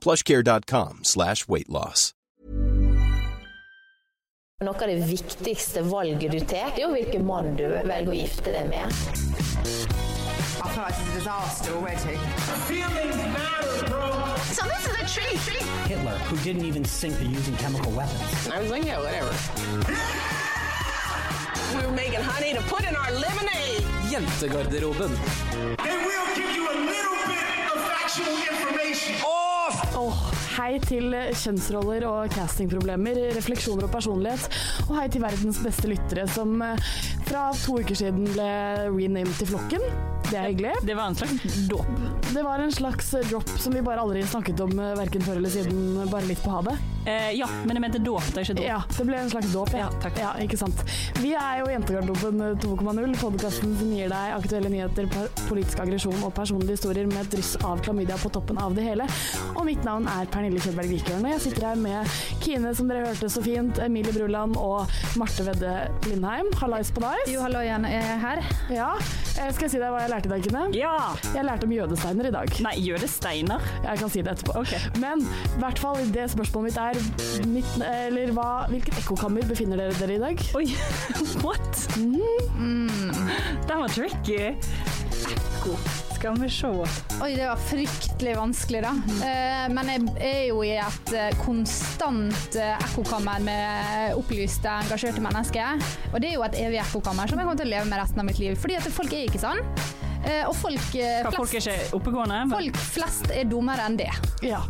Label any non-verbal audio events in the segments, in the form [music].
plushcare.com slash weight loss. Noe av det viktigste valget du tar, er jo hvilken mann du velger å gifte deg med. I feel like it's a disaster already. Feelings matter, bro. So this is a treat. Hitler, who didn't even sink to using chemical weapons. I was like, yeah, whatever. we were making honey to put in our lemonade. Jentegarderoben. They will give you a little bit of factual information. Åh, hei til kjønnsroller og castingproblemer, refleksjoner og personlighet. Og hei til verdens beste lyttere, som eh, fra to uker siden ble renamed til Flokken. Det er hyggelig. Det var en slags dåp. Det var en slags drop som vi bare aldri snakket om eh, verken før eller siden, bare litt på havet. Eh, ja, men jeg mente dåp, det er ikke dåp. Ja, det ble en slags dåp, ja. Ja. Ja, ikke sant. Vi er jo Jentegarderoben 2,0, podkasten som gir deg aktuelle nyheter, politisk aggresjon og personlige historier med et dryss av klamydia på toppen av det hele. Og mitt navn er Pernille Kjølberg Vikørn, og jeg sitter her med Kine, som dere hørte så fint, Emilie Bruland og Marte Vedde Lindheim. Hallais på deg. Jo, hallo igjen, jeg er her. Ja. Eh, Skal jeg si deg hva jeg lærte i dag, Kine? Ja! Jeg lærte om jødesteiner i dag. Nei, jødesteiner? Jeg kan si det etterpå. Okay. Men i hvert fall det spørsmålet mitt er mitt, eller hva, hvilket ekkokammer befinner dere dere i dag? Oi, [laughs] what? Den var tricky. Ekko. Skal vi se. Oi, det var fryktelig vanskelig, da. Mm. men jeg er jo i et eh, konstant eh, ekkokammer med opplyste, engasjerte mennesker. Og det er jo et evig ekkokammer som jeg kommer til å leve med resten av mitt liv. Fordi at folk er ikke sånn. Eh, og folk, flest, folk er ikke oppegående? men- folk flest er dummere enn det. Ja.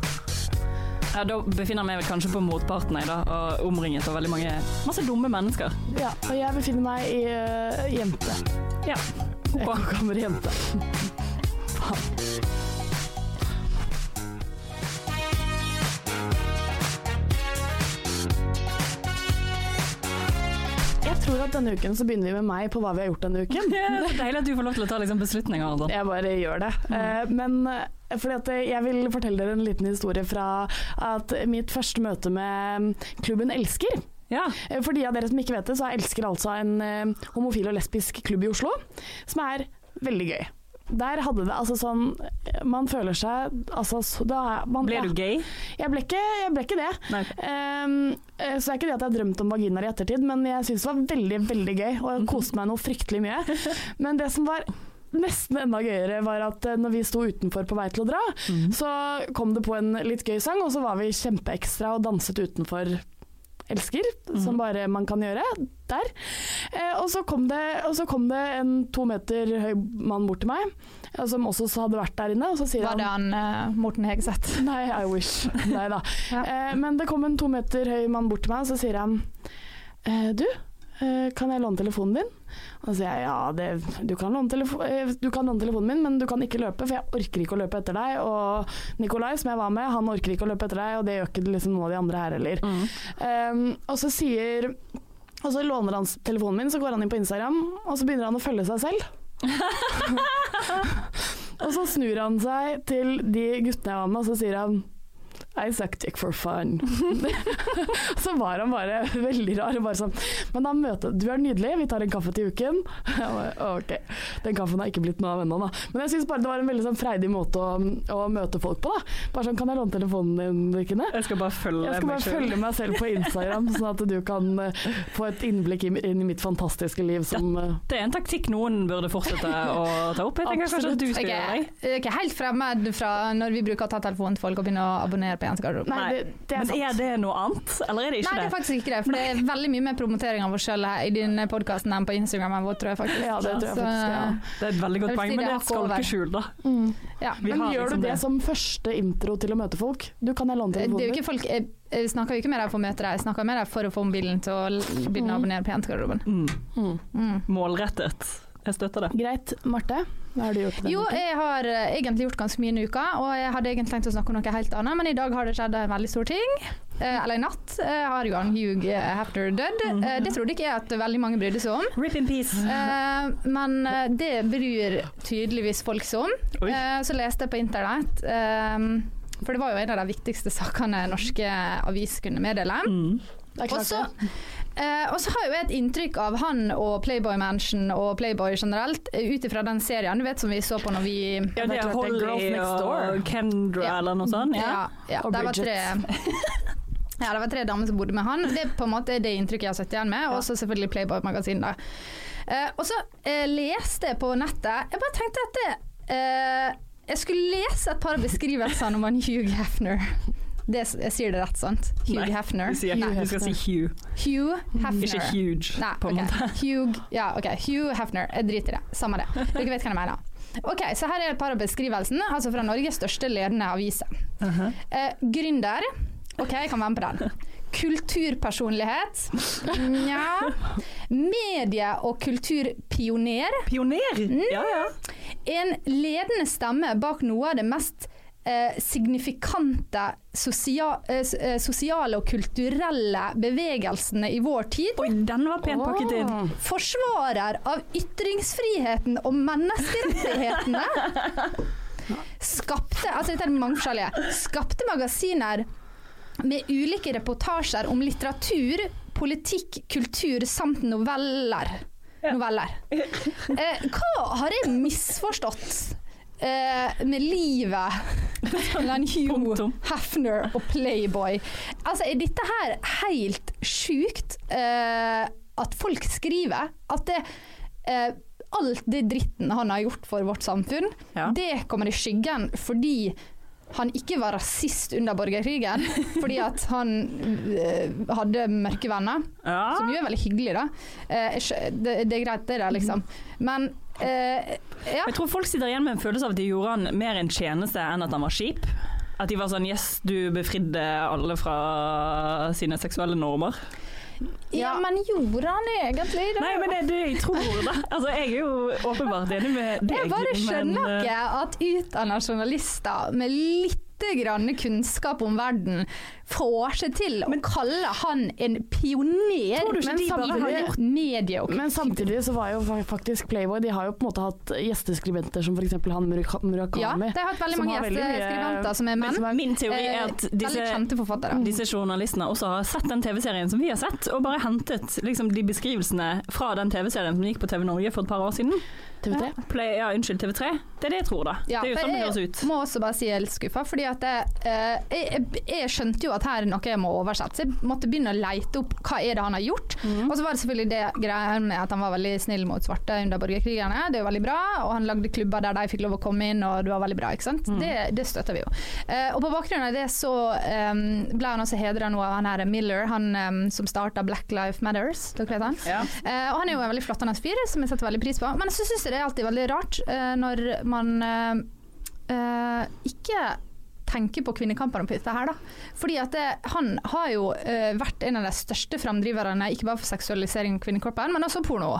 Ja, da befinner jeg meg kanskje på motparten, jeg, da. Og omringet av veldig mange masse dumme mennesker. ja. Og jeg befinner meg i uh, jente. Ja. Ekkokammer jente. Faen. Jeg tror at denne uken så begynner vi med meg på hva vi har gjort denne uken. [laughs] Det er deilig at du får lov til å ta liksom, beslutninger. Anton. Jeg bare gjør det. Mm. men eh, fordi at jeg vil fortelle dere en liten historie fra at mitt første møte med klubben Elsker. Ja. Eh, For de av dere som ikke vet det, så er Elsker altså en eh, homofil og lesbisk klubb i Oslo, som er veldig gøy. Der hadde det altså sånn Man føler seg altså så, da, man, Ble du gay? Jeg ble ikke, jeg ble ikke det. Eh, så det er ikke det at jeg har drømt om vaginaer i ettertid, men jeg syns det var veldig, veldig gøy, og jeg koste meg noe fryktelig mye. [laughs] Men det som var nesten enda gøyere, var at eh, når vi sto utenfor på vei til å dra, så kom det på en litt gøy sang, og så var vi kjempeekstra og danset utenfor elsker, som bare man kan gjøre der. Eh, og, så kom det, og så kom det en to meter høy mann bort til meg, eh, som også hadde vært der inne, og så sier Var det han han uh, Morten Hegseth? [laughs] Nei, I wish. Nei da. [laughs] Ja. eh, men det kom en to meter høy mann bort til meg, og så sier han eh, Du, kan jeg låne telefonen din? Og så sier jeg ja, det, du, kan telefo eh, du kan låne telefonen min, men du kan ikke løpe, for jeg orker ikke å løpe etter deg. Og Nikolai, som jeg var med, han orker ikke å løpe etter deg, og det gjør ikke liksom noen av de andre her heller. Um, og så sier og så låner han telefonen min, så går han inn på Instagram, og så begynner han å følge seg selv. [laughs] [laughs] og så snur han seg til de guttene jeg var med, og så sier han I suck dick for fun. [laughs] så var han bare veldig rar. Bare sånn, men da møter Du er nydelig, vi tar en kaffe til uken. [laughs] Bare, ok, Den kaffen har ikke blitt noe av ennå, da. Men jeg syns bare det var en veldig sånn freidig måte å, å møte folk på. da. Bare sånn, Kan jeg låne telefonen din, Kine? Jeg skal bare følge Jeg skal bare meg selv. følge meg selv på Instagram, sånn at du kan uh, få et innblikk inn i mitt fantastiske liv som uh, Det er en taktikk noen burde fortsette å ta opp. Jeg tenker kanskje at du skal okay. gjøre det. jeg er ikke helt fremmed fra når vi bruker å ta telefonen til folk og begynne å abonnere på. Nei, det, det er Men er det noe annet, eller er det ikke Nei, det er faktisk ikke det. For det er veldig mye mer promotering av oss sjøl i denne podkasten enn på Instagramen vår, tror jeg faktisk. Ja, det tror jeg Så, faktisk, ja. Det er et veldig godt poeng, si men det det er et skalkeskjul, da. ja. Men gjør liksom du det det. som første intro til å møte folk? Du kan jeg låne Det jo telefonen din. folk Jeg, jeg snakker jo ikke med deg for å møte deg, jeg snakker med deg for å få mobilen til å begynne å abonnere på jentegarderoben. Mm. Mm. Målrettet. Jeg støtter det. Greit. Marte, hva har du gjort? denne Jo, uka? jeg har eh, egentlig gjort ganske mye i uka, og jeg hadde egentlig tenkt å snakke om noe helt annet, men i dag har det skjedd en veldig stor ting. Eh, eller i natt eh, har jo han Hugh Hefner dødd. Eh, det trodde ikke jeg at veldig mange brydde seg om. Rip in peace. Eh, men eh, det bryr tydeligvis folk seg om. Eh, så leste jeg på internett eh, For det var jo en av de viktigste sakene norske aviser kunne meddele. Mm. Det er klart Også, det. Eh, og så har jo jeg et inntrykk av han og Playboy Mansion og Playboy generelt, eh, ut ifra den serien du vet som vi så på når vi Ja, det er Holly Next Door. og Kendra Ja. eller noe sånt. Ja. Ja, ja Og det var Bridget. tre [laughs] Ja, det var tre damer som bodde med han. Det er på en måte det inntrykket jeg har sett igjen med. Og så selvfølgelig Playboy-magasin. da. Eh, og så eh, leste jeg på nettet Jeg bare tenkte at det, eh, Jeg skulle lese et par beskrivelser om han Hugh Hefner. Det, jeg sier det rett, sant? Hugh Nei, Hefner. Du, sier, Nei. du skal si Hugh, Hugh Hefner. ikke huge, Nei, på en okay. måte. [laughs] Hugh, ja, ok. Hugh Hefner. Jeg driter i det. Samme det. Dere vet hva jeg mener. Ok, så Her er et par av beskrivelsene altså fra Norges største ledende aviser. Uh-huh. eh, gründer. Ok, jeg kan være med på den. Kulturpersonlighet. Nja. Medie- og kulturpioner. Pioner! Mm. Ja, ja. En ledende stemme bak noe av det mest eh, signifikante sosia eh, eh, sosiale og kulturelle bevegelsene i vår tid. Oi, den var pent pakket inn. Forsvarer av ytringsfriheten og menneskerettighetene. Skapte altså dette er mange forskjellige, skapte magasiner med ulike reportasjer om litteratur, politikk, kultur samt noveller. noveller. Eh, hva har jeg misforstått eh, med livet til han Hugh. Hefner og Playboy? Altså, er dette her helt sjukt eh, at folk skriver? At det eh, Alt det dritten han har gjort for vårt samfunn, Ja. det kommer i skyggen fordi han ikke var rasist under borgerkrigen, [laughs] fordi at han øh, hadde mørke venner. Ja. Som jo er veldig hyggelig, da. Eh, det, det er greit, det der, liksom. Men eh, ja. Jeg tror folk sitter igjen med en følelse av at de gjorde han mer en tjeneste enn at han var kjip. At de var sånn Yes, du befridde alle fra sine seksuelle normer. Ja, men gjorde han egentlig det? Nei, men det er det jeg tror, da. Altså, jeg er jo åpenbart enig med deg. Jeg bare skjønner men, eh, ikke at utdanna journalister med litt grann kunnskap om verden får seg til å kalle han en pioner. Tror du ikke Men de bare har gjort- medie og Men samtidig så var jo faktisk Playboy De har jo på en måte hatt gjesteskribenter som f.eks. han Murakami. Ja, de har hatt veldig mange gjesteskribenter som er menn. som er- Min teori er Eh, at disse, disse journalistene også har sett den TV-serien som vi har sett, og bare hentet liksom, de beskrivelsene fra den TV-serien som gikk på TV Norge for et par år siden. TV3. Play, ja, unnskyld, TV3. Det er det jeg tror, da. Ja, det er jo sånn det høres ut. må også bare si jeg er litt skuffa, fordi at jeg, eh, jeg, jeg, jeg skjønte jo at her er noe jeg må oversette, så jeg måtte begynne å leite opp hva er det han har gjort. Mm. Og så var det selvfølgelig det greia med at han var veldig snill mot svarte under borgerkrigene, det er jo veldig bra, og han lagde klubber der de fikk lov å komme inn, og det var veldig bra, ikke sant. Mm. Det, det støtter vi jo. Eh, og på bakgrunn av det så um, ble han også hedra nå av han her Miller, han um, som starta Black Life Matters, dere vet han? Ja. Eh, og han er jo en veldig flottende fyr, som jeg setter veldig pris på. Men så syns jeg det er alltid veldig rart uh, når man uh, uh, ikke tenker på kvinnekampen på dette her, da. Fordi at det, han har jo uh, vært en av de største framdriverne, ikke bare for seksualisering av kvinnekroppen, men også porno.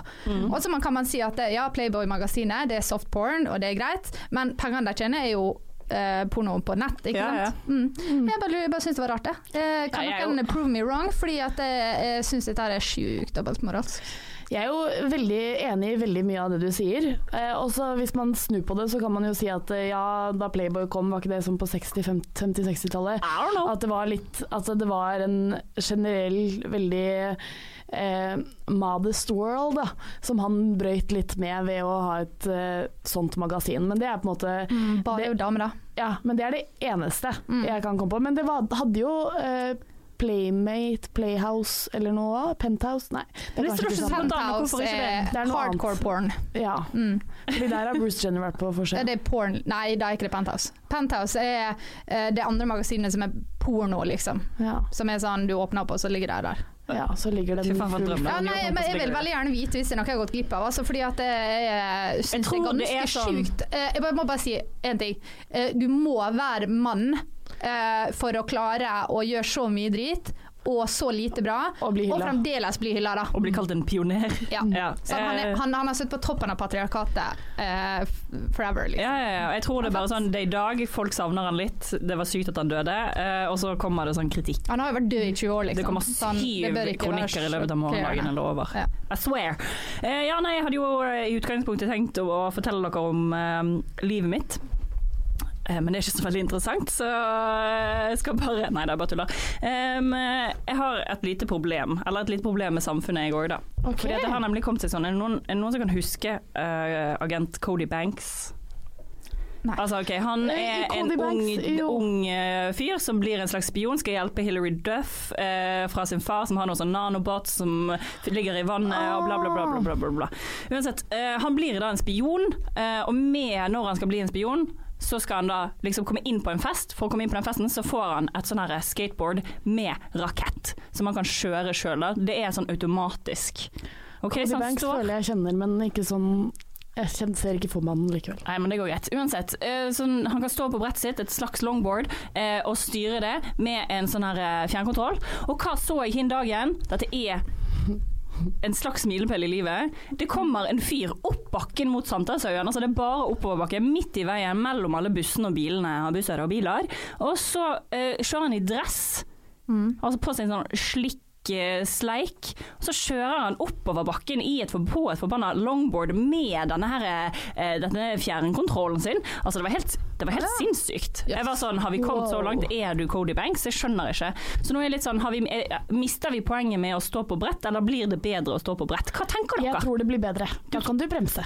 Og så kan man si at ja, Playboy-magasinet, det er soft porn, og det er greit, men pengene de tjener er jo eh, porno på nett, ikke Ja, ja. sant? Mm. Jeg bare, bare syns det var rart, det. Eh, kan Ja, noen prove me wrong? Fordi at jeg, jeg syns dette er sjukt dobbeltmoralsk. Jeg er jo veldig enig i veldig mye av det du sier. Eh, også hvis man snur på det, så kan man jo si at eh, ja, da Playboy kom, var ikke det som på 60-, 50-, 60-tallet? I don't know. At det var litt Altså det var en generell veldig eh, modest world, da, som han brøyt litt med ved å ha et eh, sånt magasin. Men det er på en måte Bare det, damer, da. Ja, men det er det eneste Mm. jeg kan komme på. Men det var, hadde jo eh, Playmate, Playhouse eller noe? Penthouse? Nei. Det er Det kanskje ikke sånn. Penthouse hvorfor ikke det? er Det er noe hardcore annet. porn. Ja, Mm. fordi der har Bruce Jenner vært på forsida. det er porn. Nei, da er ikke det Penthouse. Penthouse er eh, det andre magasinet som er porno, liksom. Ja. Som er sånn du åpner opp, og så ligger det der. ja, så ligger det Ja, nei, men jeg vil veldig gjerne vite hvis det er noe jeg har gått glipp av. Altså, fordi at det er, Jeg tror det er er ganske sånn- sjukt. Eh, Jeg må bare si én ting. Eh, Du må være mann eh, for å klare å gjøre så mye drit. Og så lite bra, Og bli og fremdeles bli hylla, da. Og bli kalt en pioner. Ja. [laughs] Ja. Han, er, han, han har sittet på toppen av patriarkatet eh, forever, liksom. Ja, ja, ja. Jeg tror det er bare sånn det er i dag, folk savner han litt. Det var sykt at han døde. eh, og så kommer det sånn kritikk. Han har jo vært død i 20 år, liksom. Det kommer det syv kronikker i løpet av morgendagen, eller. Ja. I swear. Eh, ja, nei, jeg hadde jo i utgangspunktet tenkt å, å fortelle dere om eh, livet mitt. Eh, Men det er ikke så veldig interessant, så jeg skal bare Nei, er bare tuller. Jeg har et lite problem, eller et lite problem med samfunnet jeg òg, da. Okay. Fordi det har nemlig kommet seg sånn Er det noen, er det noen som kan huske uh, agent Cody Banks? Nei. Altså, ok, Han Eh, er en Banks, ung, ung eh, fyr som blir en slags spion, skal hjelpe Hilary Duff eh, fra sin far, som har noen sånn nanobots som ligger i vannet og bla, bla, bla. bla, bla, bla, bla. Uansett, eh, han blir da en spion, eh, og med når han skal bli en spion, så skal han da liksom komme inn på en fest. For å komme inn på den festen så får han et sånn skateboard med rakett, som han kan kjøre sjøl. Det er sånn automatisk. Okay, Cody Banks står føler jeg kjenner, men ikke sånn Jeg ser ikke for mannen likevel. Nei, men det går greit. Uansett, sånn, han kan stå på brettet sitt, et slags longboard, eh, og styre det med en sånn her eh, fjernkontroll. Og hva så jeg hin dagen? Dette er en slags milepæl i livet. Det kommer en fyr opp bakken mot Sankthanshaugen. Altså det er bare oppoverbakke, midt i veien mellom alle bussene og bilene, og busser og biler. Og så eh, kjører han i dress, altså på seg en sånn slikk sleik. Og så kjører han oppover bakken i et, på et forbanna longboard med denne, her, eh, denne fjernkontrollen sin. Altså det var helt, det var helt sinnssykt. Jeg var sånn, Har vi kommet så langt? Er du Cody Banks? Jeg skjønner ikke. Så nå er jeg litt sånn, har vi, eh, Mister vi poenget med å stå på brett, eller blir det bedre å stå på brett? Hva tenker dere? Jeg tror det blir bedre. Da kan du bremse.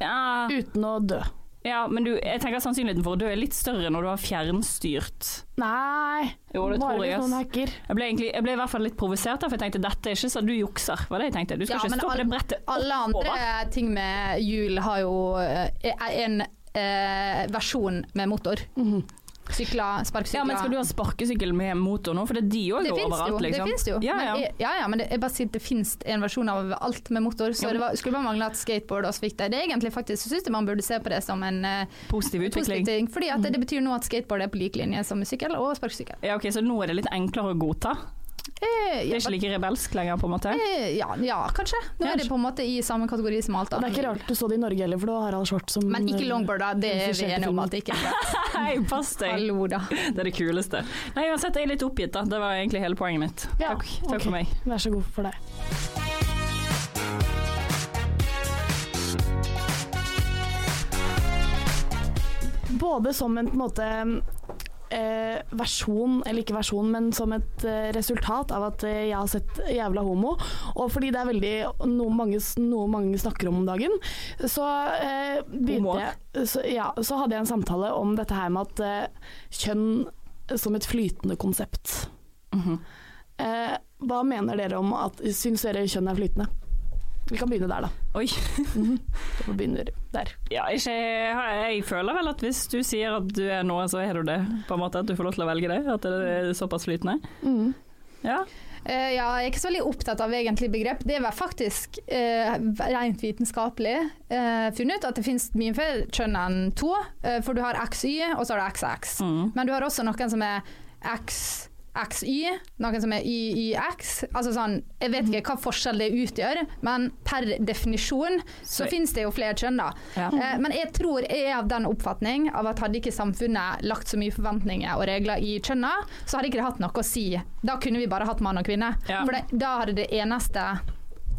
Ja, Uten å dø. Ja, men du, jeg tenker sannsynligheten for å dø er litt større når du har fjernstyrt. Nei, Jo, det bare tror jeg, hvis noen hacker. Jeg ble, egentlig, jeg ble i hvert fall litt provosert, da, for jeg tenkte dette er ikke sånn du jukser. Var det jeg tenkte. Du skal Ja, ikke stoppe all, det brettet Alle andre ting med hjul har jo eh, en eh, versjon med motor. Sykler, sparkesykler. Ja, men Skal du ha sparkesykkel med motor nå? For det er de òg overalt. Liksom. Det finnes jo. Ja, ja. Men, ja, ja, men det, jeg bare sier det finnes en versjon av alt med motor. Så det var, skulle bare mangle at skateboard også fikk det. Det er egentlig faktisk, jeg man burde se på det som en uh, Positiv positiv utvikling. ting. Fordi at det, det betyr nå at skateboard er på lik linje som sykkel og sparkesykkel. Ja, ok, Så nå er det litt enklere å godta? Eh, Det er ikke like rebelsk lenger, på en måte? eh, ja, ja, kanskje. Nå er det på en måte i samme kategori som alt Det er ikke rart du så det i Norge heller, for det var Harald Schwartz som Men ikke longboard, da. Det er vi enige om at det ikke er. [laughs] Hei, pass deg! Hallo, da. Det er det kuleste. Nei, uansett, jeg er litt oppgitt, da. Det var egentlig hele poenget mitt. Ja, Takk, takk okay. for meg. Vær så god for deg. Både som en på en måte eh, versjon, eller ikke versjon, men som et eh, resultat av at eh, jeg har sett jævla homo, og fordi det er veldig noe mange, noe mange snakker om om dagen, så eh, begynte jeg så, Ja, så hadde jeg en samtale om dette her med at eh, kjønn som et flytende konsept. Mhm. Eh, hva mener dere om at Syns dere kjønn er flytende? Vi kan begynne der, da. Oi. [laughs] Vi begynner der. Ja, ikke, jeg føler vel at hvis du sier at du er noe, så er du det. På en måte At du får lov til å velge det. At det er såpass flytende. Mm. Ja. Uh, ja, jeg er ikke så veldig opptatt av egentlig begrep. Det er faktisk uh, rent vitenskapelig uh, funnet ut at det finnes mye flere kjønn enn to. For du har XY, og så har du XX. Mm. Men du har også noen som er X, XY, noen som er YYX. Altså sånn, jeg vet ikke hva forskjell det utgjør, men per definisjon så, Så- finnes det jo flere kjønn, da. Ja. Eh, men jeg tror jeg er av den oppfatning av at hadde ikke samfunnet lagt så mye forventninger og regler i kjønna, så hadde ikke det hatt noe å si. Da kunne vi bare hatt mann og kvinne. Ja. For det, da hadde det eneste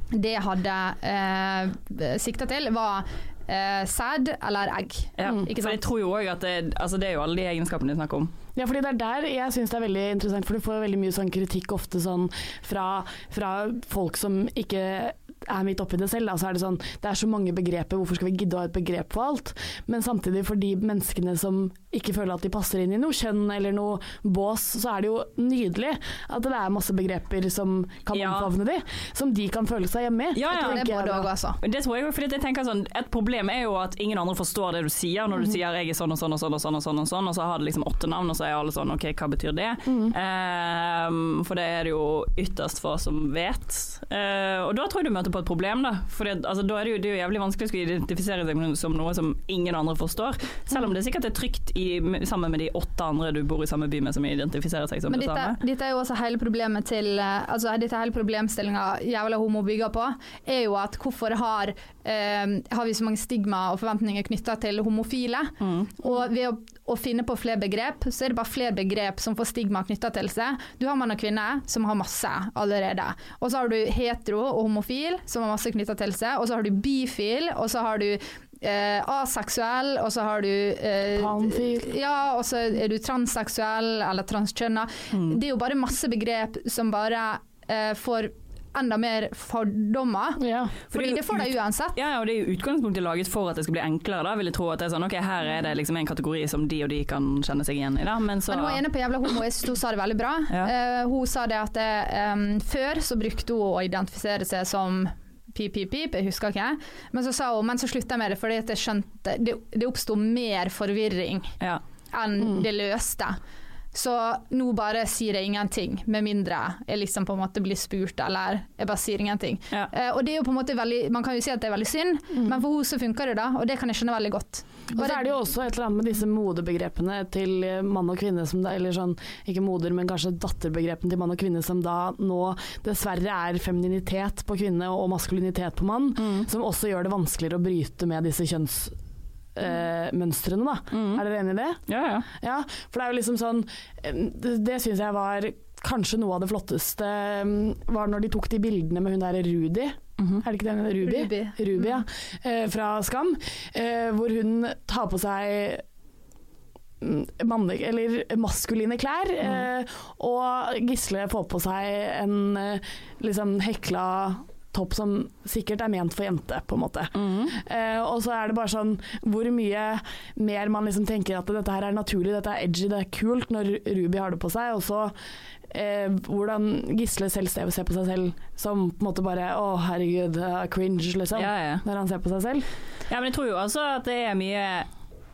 det hadde eh, sikta til, var eh, sæd eller egg. Ja, for jeg tror jo også at det, altså det er jo alle de egenskapene du snakker om. Ja, fordi det er der jeg syns det er veldig interessant, for du får veldig mye sånn kritikk ofte sånn fra, fra folk som ikke er midt oppi det selv, da, så er det sånn Det er så mange begreper, hvorfor skal vi gidde å ha et begrep for alt? Men samtidig, for de menneskene som ikke føler at de passer inn i noe kjønn eller noe bås, så er det jo nydelig at det er masse begreper som kan Ja. omfavne de, som de kan føle seg hjemme i. Ja, ja. Det jeg altså. Det tror jeg òg, fordi jeg tenker sånn, Et problem er jo at ingen andre forstår det du sier når du sier jeg er sånn og sånn og sånn, og sånn og sånn, og sånn, og så har det liksom åtte navn, og så er alle sånn OK, hva betyr det? Ehm, for det er det jo ytterst få som vet. Uh, og da tror jeg du møter på et problem, da. For det, altså, da er det, jo, det er jo jævlig vanskelig å skulle identifisere seg som noe som ingen andre forstår. Selv om det sikkert er trygt i, sammen med de åtte andre du bor i samme by med som identifiserer seg som Men det dette, samme. dette er jo også hele problemet til eh, Altså dette hele problemstillinga jævla homo bygger på, er jo at hvorfor har, eh, har vi så mange stigma og forventninger knytta til homofile? Og ved å, å finne på flere begrep, så er det bare flere begrep som får stigma knytta til seg. Du har mann og kvinne, som har masse allerede. Og så har du hetero og homofil, som har masse knytta til seg. Og så har du bifil, og så har du eh, aseksuell, og så har du eh, Panfil. Ja, og så er du transseksuell eller transkjønna. Det er jo bare masse begrep som bare eh, får enda mer fordommer. Ja. Fordi det får de uansett. Ja, ja, og det er jo utgangspunktet laget for at det skal bli enklere. Da vil jeg tro at det er sånn, ok, her er det liksom en kategori som de og de kan kjenne seg igjen i. Da. Men så Men hun ene på jævla homo, jeg synes hun sa det veldig bra. Ja. Uh, hun sa det at um, før så brukte hun å identifisere seg som pip, pip, pip, jeg husker ikke. Men så sa hun, men så slutta jeg med det fordi at jeg skjønte Det, det oppsto mer forvirring ja. enn det løste. Så nå bare sier jeg ingenting, med mindre jeg liksom på en måte blir spurt, eller jeg bare sier ingenting. Ja. Eh, og det er jo på en måte veldig, Man kan jo si at det er veldig synd, men for henne så funker det da, og det kan jeg skjønne veldig godt. Og så er det jo også et eller annet med disse modebegrepene til mann og kvinne, som da, eller sånn, ikke moder, men kanskje datterbegrepene til mann og kvinne, som da nå dessverre er femininitet på kvinne og maskulinitet på mann, som også gjør det vanskeligere å bryte med disse kjønnsmønstrene, da. Er dere enig i det? ja, ja. Ja, for det er jo liksom sånn eh, Det, det syns jeg var kanskje noe av det flotteste mm, var når de tok de bildene med hun derre Rudi. Er det ikke det? Ruby? Ruby. Ruby ja. Eh, fra Skam. Eh, hvor hun tar på seg mm, manne, eller maskuline klær, eh, og Gisle får på seg en eh, liksom hekla topp som sikkert er ment for jente, på en måte. Eh, og så er det bare sånn hvor mye mer man liksom tenker at dette her er naturlig, dette er edgy, det er kult når Ruby har det på seg, og så eh, hvordan Gisle selv ser, ser på seg selv som på en måte bare å herregud, cringe, liksom. Ja, ja. Når han ser på seg selv. Ja, men jeg tror jo altså at det er mye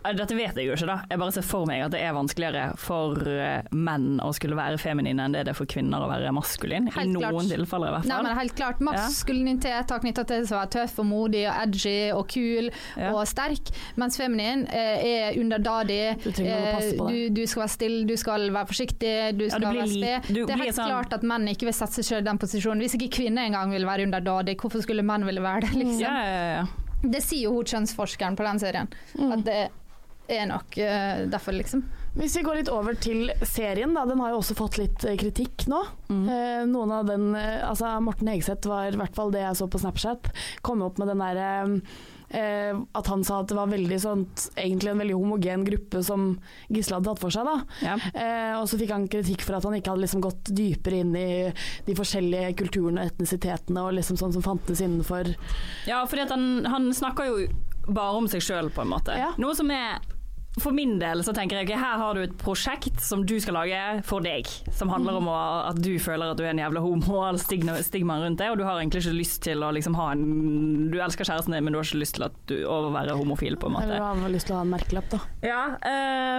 dette vet jeg jo ikke, da. Jeg bare ser for meg at det er vanskeligere for eh, menn å skulle være feminine enn det er det for kvinner å være maskulin. I noen klart. tilfeller, i hvert fall. Nei, men helt klart Maskulinitet har knytta til seg å være tøff og modig og edgy og kul Ja. og sterk, mens feminin eh, er underdadig. Du på du, du skal være stille, du skal være forsiktig, du Ja, skal du blir være sped. Det er helt sånn- klart at menn ikke vil sette seg selv i den posisjonen. Hvis ikke kvinner engang vil være underdadig, hvorfor skulle menn ville være det? Liksom? Ja, ja, ja. Det sier jo hun kjønnsforskeren på den serien. Mm. At det er nok uh, derfor, liksom. Hvis vi går litt over til serien, da. Den har jo også fått litt eh, kritikk nå. Eh, noen av den eh, Altså Morten Hegseth var i hvert fall det jeg så på Snapchat, kom opp med den derre eh, at han sa at det var veldig sånt, egentlig en veldig homogen gruppe som Gisle hadde tatt for seg. da. Ja. Eh, og så fikk han kritikk for at han ikke hadde liksom gått dypere inn i de forskjellige kulturene og etnisitetene og liksom sånn som fantes innenfor Ja, fordi at han, han snakker jo bare om seg sjøl, på en måte. Ja. Noe som er for min del så tenker jeg okay, her har du et prosjekt som du skal lage for deg. Som handler om å, at du føler at du er en jævla homo, og all stigma, stigma rundt det. Og du har egentlig ikke lyst til å liksom ha en Du elsker kjæresten din, men du har ikke lyst til du, å være homofil, på en måte. Eller du har lyst til å ha en merkelapp, da. Ja,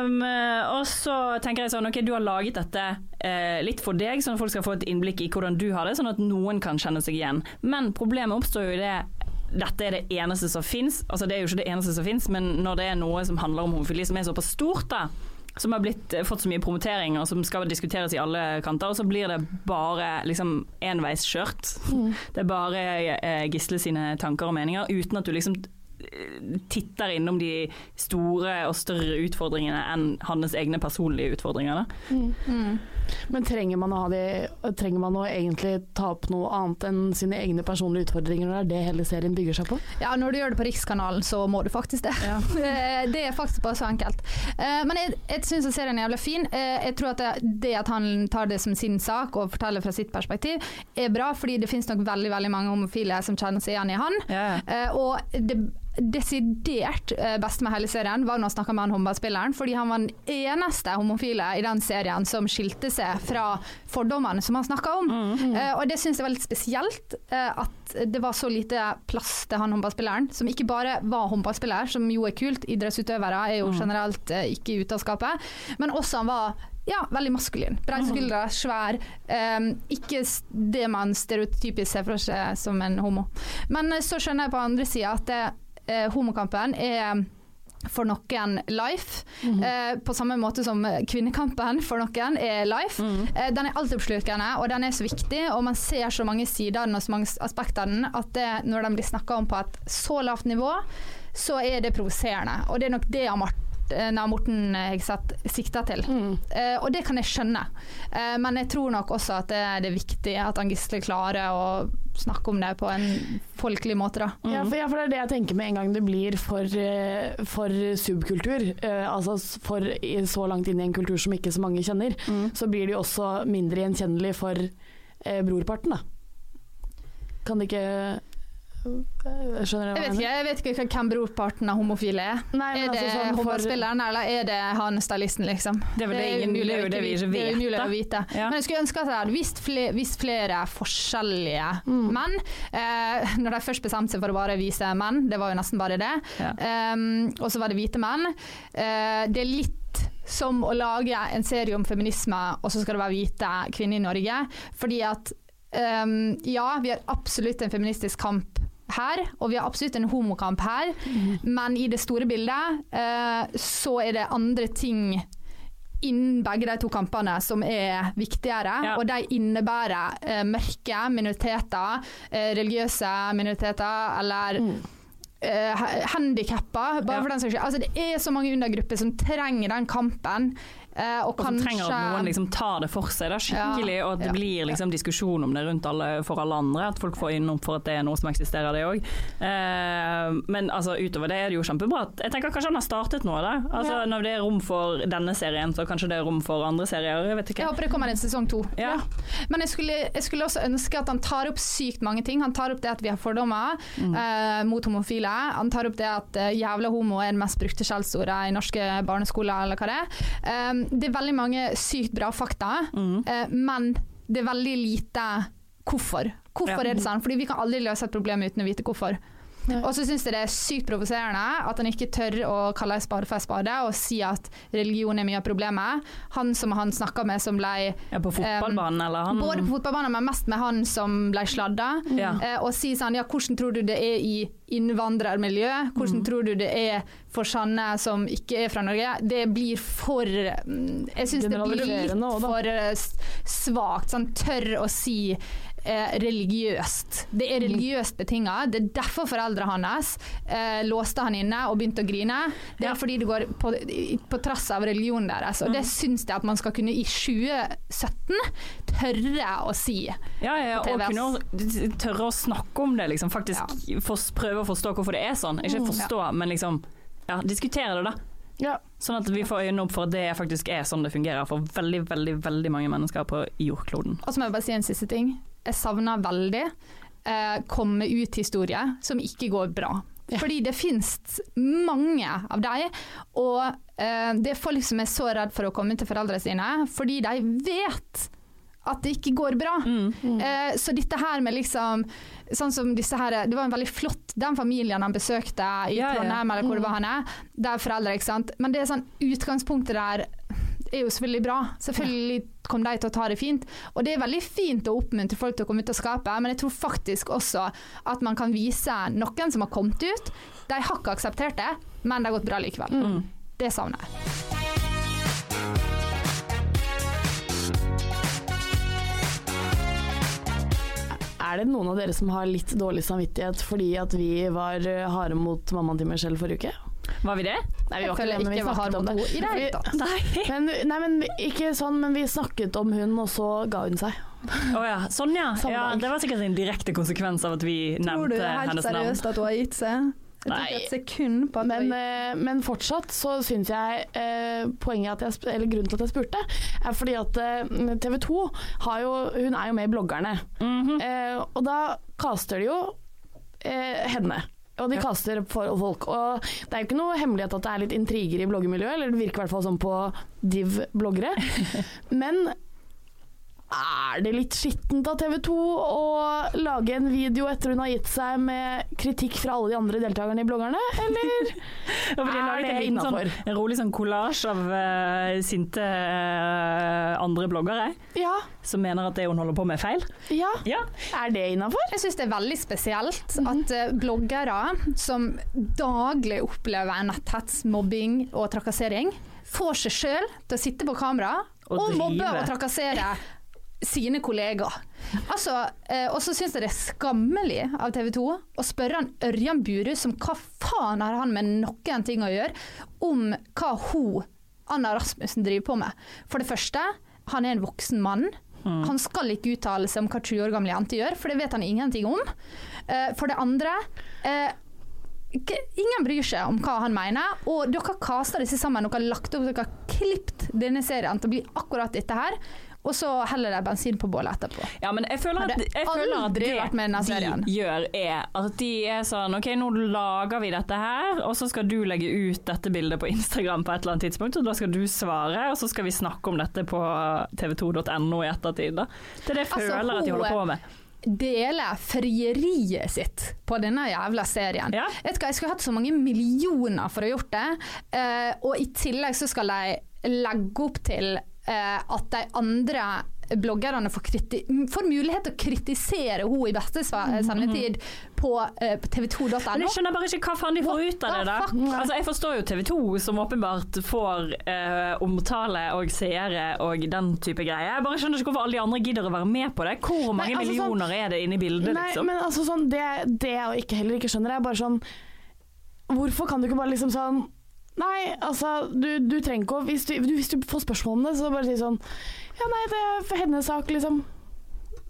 Um, og så tenker jeg sånn, ok, du har laget dette uh, litt for deg, sånn at folk skal få et innblikk i hvordan du har det, sånn at noen kan kjenne seg igjen. Men problemet oppstår jo i det dette er det eneste som fins. Altså, det er jo ikke det eneste som fins, men når det er noe som handler om homofili som er såpass stort, da, som har blitt, fått så mye promotering og som skal diskuteres i alle kanter, og så blir det bare liksom enveiskjørt. Det er bare eh, Gisle sine tanker og meninger, uten at du liksom eh, titter innom de store og større utfordringene enn hans egne personlige utfordringer. Da. Men trenger man, å ha de, trenger man å egentlig ta opp noe annet enn sine egne personlige utfordringer når det er det hele serien bygger seg på? Ja, når du gjør det på Rikskanalen, så må du faktisk det. Ja. [laughs] det er faktisk bare så enkelt. Eh, Men jeg, jeg syns serien er jævlig fin. Eh, Jeg tror at det, det at han tar det som sin sak og forteller fra sitt perspektiv, er bra, fordi det finnes nok veldig veldig mange homofile som kjenner seg igjen i han. Ja. Eh, Og det desidert eh, beste med hele serien var når han snakka med han håndballspilleren, fordi han var den eneste homofile i den serien som skilte seg fra fordommene som han snakka om. Eh, og det syns jeg var litt spesielt, Uh, at det var så lite plass til han håndballspilleren, som ikke bare var håndballspiller, som jo er kult, idrettsutøvere er jo generelt uh, ikke ute av skapet, men også han var ja, veldig maskulin. Breie skuldre, svær. Um, ikke det man stereotypisk ser for seg som en homo. Men så skjønner jeg på andre sida at det, eh, homokampen er for noen life, eh, på samme måte som kvinnekampen for noen er life. Eh, den er altoppslukende, og den er så viktig, og man ser så mange sider og så mange aspekter av den, at det, når den blir snakka om på et så lavt nivå, så er det provoserende. Og det er nok det Mart eh, nei, Morten Hegseth sikta til. Eh, og det kan jeg skjønne. Eh, men jeg tror nok også at det, det er viktig at han Gisle klarer å snakke om det på en folkelig måte, da. Ja for, ja, for det er det jeg tenker med en gang det blir for, eh, for subkultur. eh, altså for så langt inn i en kultur som ikke så mange kjenner, så blir det jo også mindre gjenkjennelig for eh, brorparten, da. Kan det ikke eh, Skjønner jeg, Jeg vet ikke, jeg vet ikke hvem brorparten av homofile er. Nei, er det altså sånn for- eller er det han stylisten, liksom? Det er vel det ingen- umulig det er jo å det vi vite. ikke Det er umulig å vite. Ja. Men jeg skulle ønske at jeg hadde visst flere, visst flere forskjellige Mm. menn. Eh, når de først bestemte seg for å bare vise menn, det var jo nesten bare det. Ja. Um, og så var det hvite menn. Eh, det er litt som å lage en serie om feminisme, og så skal det være hvite kvinner i Norge. Fordi at um, ja, vi har absolutt en feministisk kamp her, og vi har absolutt en homokamp her, men i det store bildet eh, så er det andre ting innen begge de to kampene som er viktigere, Ja. og de innebærer eh, mørke minoriteter, eh, religiøse minoriteter eller eh, handikappa, bare Ja. for den saks skyld. Altså, det er så mange undergrupper som trenger den kampen. Eh, og Og kanskje trenger at noen liksom tar det for seg da, skikkelig, Ja, og at det ja, blir liksom diskusjon om det rundt alle, for alle andre. At folk får inn opp for at det er noe som eksisterer, det òg. Eh, men altså, utover det er det jo kjempebra. Jeg tenker kanskje han har startet noe. Da. Altså, Når det er rom for denne serien, så kanskje det er rom for andre serier. Jeg vet ikke. Jeg håper det kommer en sesong to. Ja. Men jeg skulle, jeg skulle også ønske at han tar opp sykt mange ting. Han tar opp det at vi har fordommer eh, mot homofile. Han tar opp det at jævla homo er det mest brukte skjellsordet i norske barneskoler, eller hva det er. Um, det er veldig mange sykt bra fakta, eh, men det er veldig lite hvorfor. Hvorfor Ja. er det sånn? Fordi vi kan aldri løse et problem uten å vite hvorfor. Og så syns jeg det er sykt provoserende at han ikke tør å kalle en spade for en spade og si at religion er mye av problemet. Han som han snakka med som ble Ja, på fotballbanen, eller han Både på fotballbanen, men mest med han som ble sladda. Ja. Eh, og si sånn, ja, hvordan tror du det er i innvandrermiljø? Hvordan Mm. tror du det er for sånne som ikke er fra Norge? Det blir for mm, Jeg syns det blir litt for eh, svakt. Sånn tør å si eh, religiøst. Det er religiøst betinga. Det er derfor foreldrene hans eh, låste han inne og begynte å grine. Det er Ja. fordi det går på, på trass av religionen deres. Og det syns jeg at man skal kunne i 2017 tørre å si. Ja, ja, på og kunne tørre å snakke om det, liksom. Faktisk fors- prøve å forstå hvorfor det er sånn. Ikke Mm. forstå, men liksom ja, diskutere det, da. Ja. Sånn at vi får øynene opp for at det faktisk er sånn det fungerer for veldig, veldig, veldig mange mennesker på jordkloden. Og så må jeg bare si en siste ting. Jeg savner veldig eh, komme ut-historier som ikke går bra. Fordi det finnes mange av dem, og eh, det er folk som er så redd for å komme til foreldrene sine, fordi de vet at det ikke går bra. Eh, så dette her med liksom Sånn som disse her Det var en veldig flott Den familien han besøkte i Ja, ja. Trondheim, eller hvor det var han er. Der foreldre, ikke sant. Men det er sånn utgangspunktet der er jo selvfølgelig bra. Selvfølgelig kom de til å ta det fint. Og det er veldig fint å oppmuntre folk til å komme ut og skape, men jeg tror faktisk også at man kan vise noen som har kommet ut. De har ikke akseptert det, men det har gått bra likevel. Det savner jeg. Er det noen av dere som har litt dårlig samvittighet fordi at vi var harde mot mammaen til Michelle forrige uke? Var vi det? Nei, vi var ikke ikke vi snakket om det. i det hele tatt. Nei. Men, nei, men ikke sånn, men vi snakket om hun, og så ga hun seg. Å ja. Sånn, ja. Ja. Det var sikkert en direkte konsekvens av at vi Tror du nevnte helt hennes navn. seriøst at hun har gitt seg? Jeg tror Nei. det er helt på at Men, hun har gitt eh, men fortsatt så syns jeg eh, poenget at jeg, eller grunnen til at jeg spurte, er fordi at eh, TV 2 har jo Hun er jo med i Bloggerne. Mhm. eh, og da kaster de jo eh, henne. Og de kaster for folk. Og det er jo ikke noe hemmelighet at det er litt intriger i bloggermiljøet, eller det virker i hvert fall sånn på div-bloggere. [laughs] Men er det litt skittent av TV 2 å lage en video etter hun har gitt seg med kritikk fra alle de andre deltakerne i bloggerne, eller? [laughs] Ja, de Er det en, sånn, en rolig sånn kollasj av uh, sinte uh, andre bloggere Ja, som mener at det hun holder på med er feil. ja. Ja. Er det innafor? Jeg syns det er veldig spesielt at uh, bloggere som daglig opplever netthets, mobbing og trakassering, får seg sjøl til å sitte på kamera Og og, mobbe og trakassere [laughs] sine kollegaer. Altså, eh, og så syns jeg det er skammelig av TV 2 å spørre han Ørjan Burus som hva faen har han med noen ting å gjøre, om hva hun, Anna Rasmussen, driver på med. For det første, han er en voksen mann. Han skal ikke uttale seg om hva 20 år gamle jenter gjør, for det vet han ingenting om. Eh, For det andre eh, Ingen bryr seg om hva han mener, og dere har casta disse sammen. Dere har lagt opp, dere har klippet denne serien til å bli akkurat dette her, og så heller de bensin på bålet etterpå. Ja, men jeg føler at, jeg føler at det de gjør, er at de er sånn OK, nå lager vi dette her, og så skal du legge ut dette bildet på Instagram på et eller annet tidspunkt, og da skal du svare, og så skal vi snakke om dette på tv2.no i ettertid. Da. Det er det jeg Altså, føler at de holder på med. Deler frieriet sitt på denne jævla serien. Ja. Vet du hva, Jeg skulle hatt så mange millioner for å ha gjort det, uh, og i tillegg så skal de legge opp til at de andre bloggerne får, får mulighet til å kritisere henne i beste sva- sendetid på eh, tv2.no. Men jeg skjønner bare ikke hva faen de får What ut av det. da. Altså, jeg forstår jo TV 2, som åpenbart får eh, omtale og seere og den type greier. Jeg bare skjønner ikke hvorfor alle de andre gidder å være med på det. Hvor mange altså, sånn- millioner er det inne i bildet, Nei, liksom? men altså sånn, det, det jeg ikke, heller ikke skjønner, er bare sånn Hvorfor kan du ikke bare liksom sånn Nei, altså, du, du trenger ikke å hvis hvis du får spørsmål om det, så bare si sånn Ja, nei, det er hennes sak, liksom.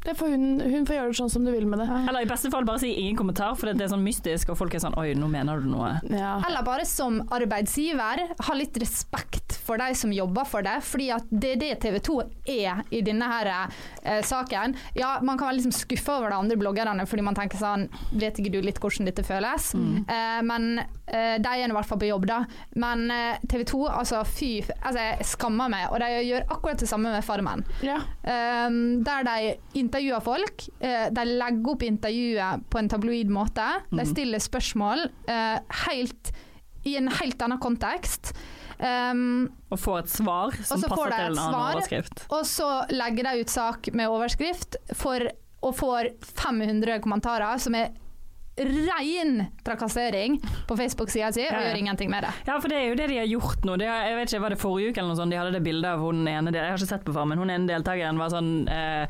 Det får hun, hun får gjøre det sånn som du vil med det. Eller i beste fall bare si ingen kommentar, for det er sånn mystisk, og folk er sånn Oi, nå mener du noe. Ja. Eller bare som arbeidsgiver ha litt respekt for de som jobber for det, fordi at det er det TV 2 er i denne her eh, saken. Ja, man kan være liksom skuffa over de andre bloggerne fordi man tenker sånn Vet ikke du litt hvordan dette føles? Eh, men eh, de er i hvert fall på jobb, da. Men eh, TV 2, altså fy altså, Jeg skammer meg, og de gjør akkurat det samme med Farmen. ja. Um, der de intervjuer folk. eh, de legger opp intervjuet på en tabloid måte. De stiller spørsmål eh, helt, i en helt annen kontekst. Um, Og får et svar som passer til en annen overskrift. og så legger de ut sak med overskrift for, og får 500 kommentarer, som er ren trakassering på Facebook-sida si, og Ja, ja. gjør ingenting med det. Ja, for det er jo det de har gjort nå. Har, jeg vet ikke, Var det forrige uke eller noe sånt, de hadde det bildet av hun ene del, Jeg har ikke sett på Farmen. Hun ene deltakeren var sånn eh,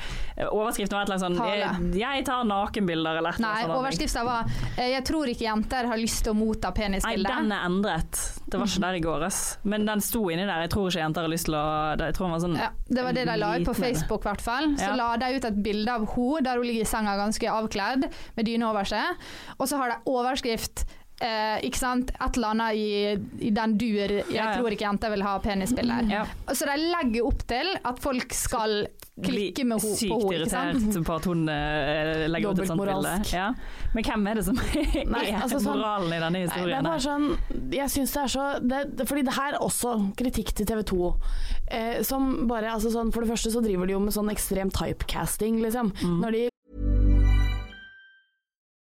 Overskriften var et eller annet sånn eh, 'Jeg tar nakenbilder', eller noe sånt. Nei, overskriften var eh, 'Jeg tror ikke jenter har lyst til å motta Nei, den er endret. Det var ikke der i går, ass. Men den sto inni der. Jeg tror ikke jenter har lyst til å Jeg tror den var sånn Ja, det var det de la ut på? Facebook, i hvert fall. Så la de ut et bilde av henne der hun ligger i senga ganske avkledd, med dyne over seg. Og så har de overskrift Uh, ikke sant? Et eller annet i, i den dur 'Jeg Ja, ja. tror ikke jenter vil ha penisbilder'. Ja. Så de legger opp til at folk skal klikke med henne Sykt på henne. sant? irritert på at hun uh, legger ut et sånt bilde. Ja. Men hvem er det som [laughs] er Nei, altså sånn- moralen i denne Nei, det historien? er bare sånn Jeg syns det er så det, Fordi det her er også kritikk til TV 2. Eh, som bare altså sånn, For det første så driver de jo med sånn ekstrem typecasting, liksom. Når de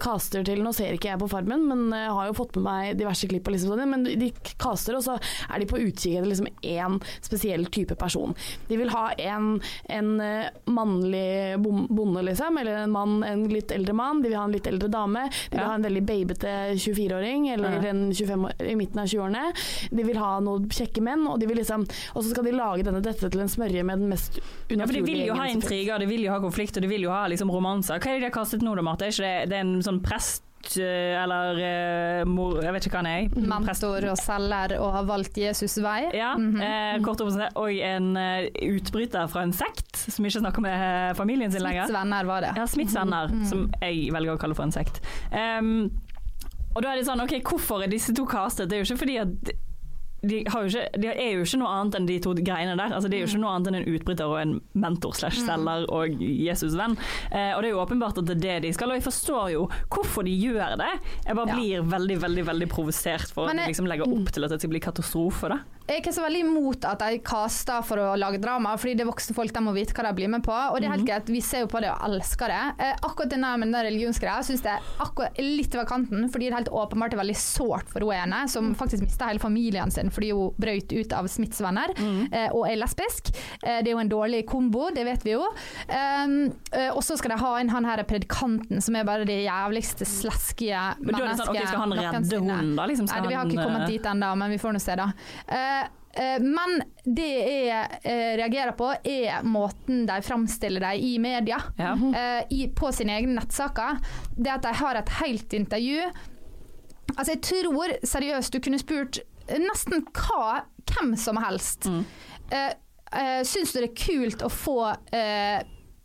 caster til Nå ser ikke jeg på Farmen, men jeg har jo fått med meg diverse klipp. Liksom sånn, men de caster, og så er de på utkikk etter liksom én spesiell type person. De vil ha en, en eh, mannlig bonde, liksom, eller en mann, en litt eldre mann. De vil ha en litt eldre dame. De vil Ja. ha en veldig babete 24-åring, eller Ja. en 25 i midten av 20-årene. De vil ha noen kjekke menn, og, de vil liksom, og så skal de lage denne dette til en smørje med den mest Ja, for De vil jo ha intriger, de vil jo ha konflikt og de vil jo ha liksom romanser. Hva er det de har kastet nå da, Marte? Er ikke det, det er en sånn prest eh, eller eh, mor Jeg vet ikke hva han er. Prest. Mentor og selger og har valgt Jesus vei. Ja, eh, kort det. Og en eh, utbryter fra en sekt som ikke snakker med eh, familien sin lenger. Smiths venner var det. Ja, Smiths venner, som jeg velger å kalle for en sekt. Um, og da er det sånn, ok, hvorfor er disse to castet? Det er jo ikke fordi at de, har jo ikke, de er jo ikke noe annet enn de to greiene der. Altså, de er jo ikke noe annet enn en utbryter og en mentor slash selger og Jesus-venn. Eh, og det er jo åpenbart at det er det de skal, og jeg forstår jo hvorfor de gjør det. Jeg bare Ja. blir veldig, veldig veldig provosert for Men at de liksom legger opp til at det skal bli katastrofe. da. Jeg er ikke så veldig imot at de caster for å lage drama, fordi det er voksne folk, de må vite hva de blir med på. Og det er helt greit, vi ser jo på det og elsker det. Eh, akkurat denne med den religionsgreia syns jeg er akkurat litt over kanten, fordi det er helt åpenbart er veldig sårt for hun ene, som faktisk mista hele familien sin fordi hun brøt ut av Smiths venner eh, og er lesbisk. Eh, det er jo en dårlig kombo, det vet vi jo. Um, og så skal de ha inn han her predikanten, som er bare det jævligste slaskige Men da det sånn, ok, skal han redde hunden da, liksom? Nei, vi har ikke kommet eh, dit ennå, men vi får nå se, da. Eh, men det jeg eh, reagerer på, er måten de framstiller dem i media. Ja. eh, på sine egne nettsaker. Det at de har et helt intervju. Altså, jeg tror seriøst du kunne spurt nesten hva, hvem som helst. Mm. Eh, eh, syns du det er kult å få eh,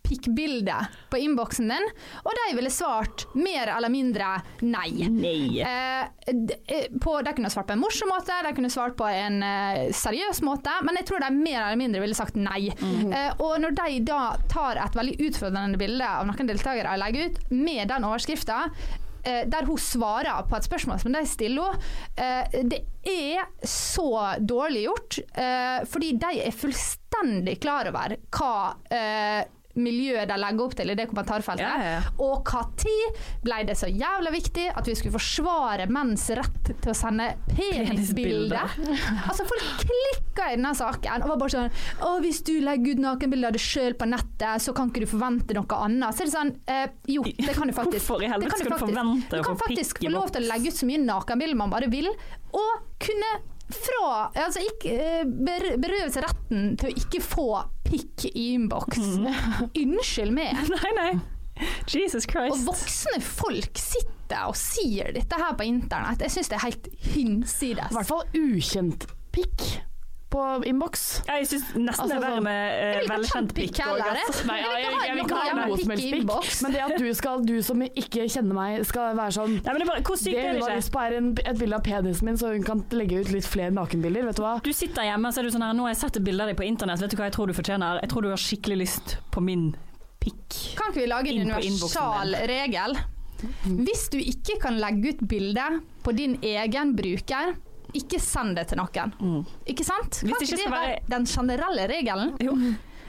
pikkbilde på innboksen din? Og de ville svart mer eller mindre nei. Nei. Eh, eh, på, de kunne svart på en morsom måte, de kunne svart på en eh, seriøs måte, men jeg tror de mer eller mindre ville sagt nei. Eh, og når de da tar et veldig utfordrende bilde av noen deltakere og legger ut, med den overskrifta eh, der hun svarer på et spørsmål som de stiller henne, eh, det er så dårlig gjort. fordi de er fullstendig klar over hva miljøet de legger opp til i det kommentarfeltet. Ja, ja, ja. Og når ble det så jævla viktig at vi skulle forsvare menns rett til å sende penisbilder? altså, folk klikka i denne saken og var bare sånn Å, hvis du legger ut nakenbilder av deg sjøl på nettet, så kan ikke du forvente noe annet. Så er det sånn eh, Jo, det kan du faktisk. [laughs] Hvorfor i helvete skal du forvente å Du kan faktisk få lov til å legge ut så mye nakenbilder man bare vil, og kunne fra Altså ikke eh, berøve seg retten til å ikke få pikk i innboks. Mm. [laughs] Unnskyld meg. [laughs] Nei, nei. Jesus Christ. Og voksne folk sitter og sier dette her på internett. Jeg syns det er helt hinsides. I hvert fall ukjent pikk på innboks. Ja, jeg syns nesten Altså, det er verre sånn- med eh, velkjent pikk Altså. jeg. Nei, jeg, jeg, jeg, vil ikke ha noe som helst pikk, men det at du, skal, du som ikke kjenner meg, skal være sånn Nei, men det bare, Hvor sykt Det hun har lyst på er en, et bilde av penisen min, så hun kan legge ut litt flere nakenbilder. Vet du hva? Du sitter hjemme og så er du sånn her Nå har jeg sett et bilde av deg på internett, vet du hva jeg tror du fortjener? Jeg tror du har skikkelig lyst på min pikk. Kan ikke vi lage en universal regel? Hvis du ikke kan legge ut bilde på din egen bruker, ikke send det til noen. Ikke sant? Kan det ikke det være være- den generelle regelen? Jo.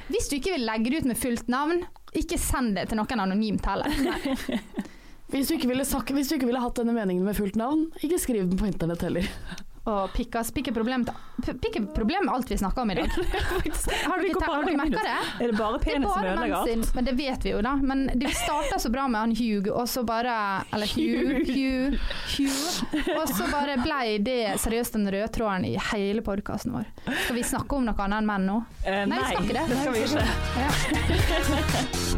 Hvis du ikke vil legge det ut med fullt navn, ikke send det til noen anonymt heller. [laughs] Hvis du, ikke ville sagt, hvis du ikke ville hatt denne meningen med fullt navn, ikke skriv den på internett heller. Og pikkas, pikk er problem, p- pikk er problem alt vi snakker om i dag. [laughs] Har du, har du merka det. Er det bare penis som ødelegger alt? men det vet vi jo, da. Men det starta så bra med han Hugh, og så bare Eller Hugh, Hugh, Hugh. Og så bare blei det seriøst den røde tråden i hele podkasten vår. Skal vi snakke om noe annet enn menn nå? Eh, Nei, vi skal ikke det. det skal vi ikke. Ja.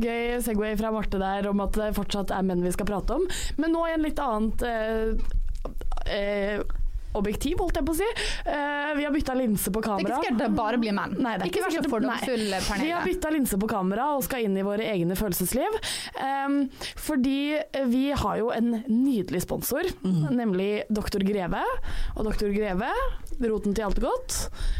Gøy Segway fra Marte der om at det fortsatt er menn vi skal prate om. Men nå i en litt annet eh, eh, objektiv, holdt jeg på å si. Uh, vi har bytta linse på kamera. Det er ikke sikkert det bare blir menn. Nei, det er ikke ikke sikkert- fordomsfull. Pernille. Vi har bytta linse på kamera og skal inn i våre egne følelsesliv. Um, fordi vi har jo en nydelig sponsor, Mm. nemlig Doktor Greve. Og Doktor Greve, roten til alt godt.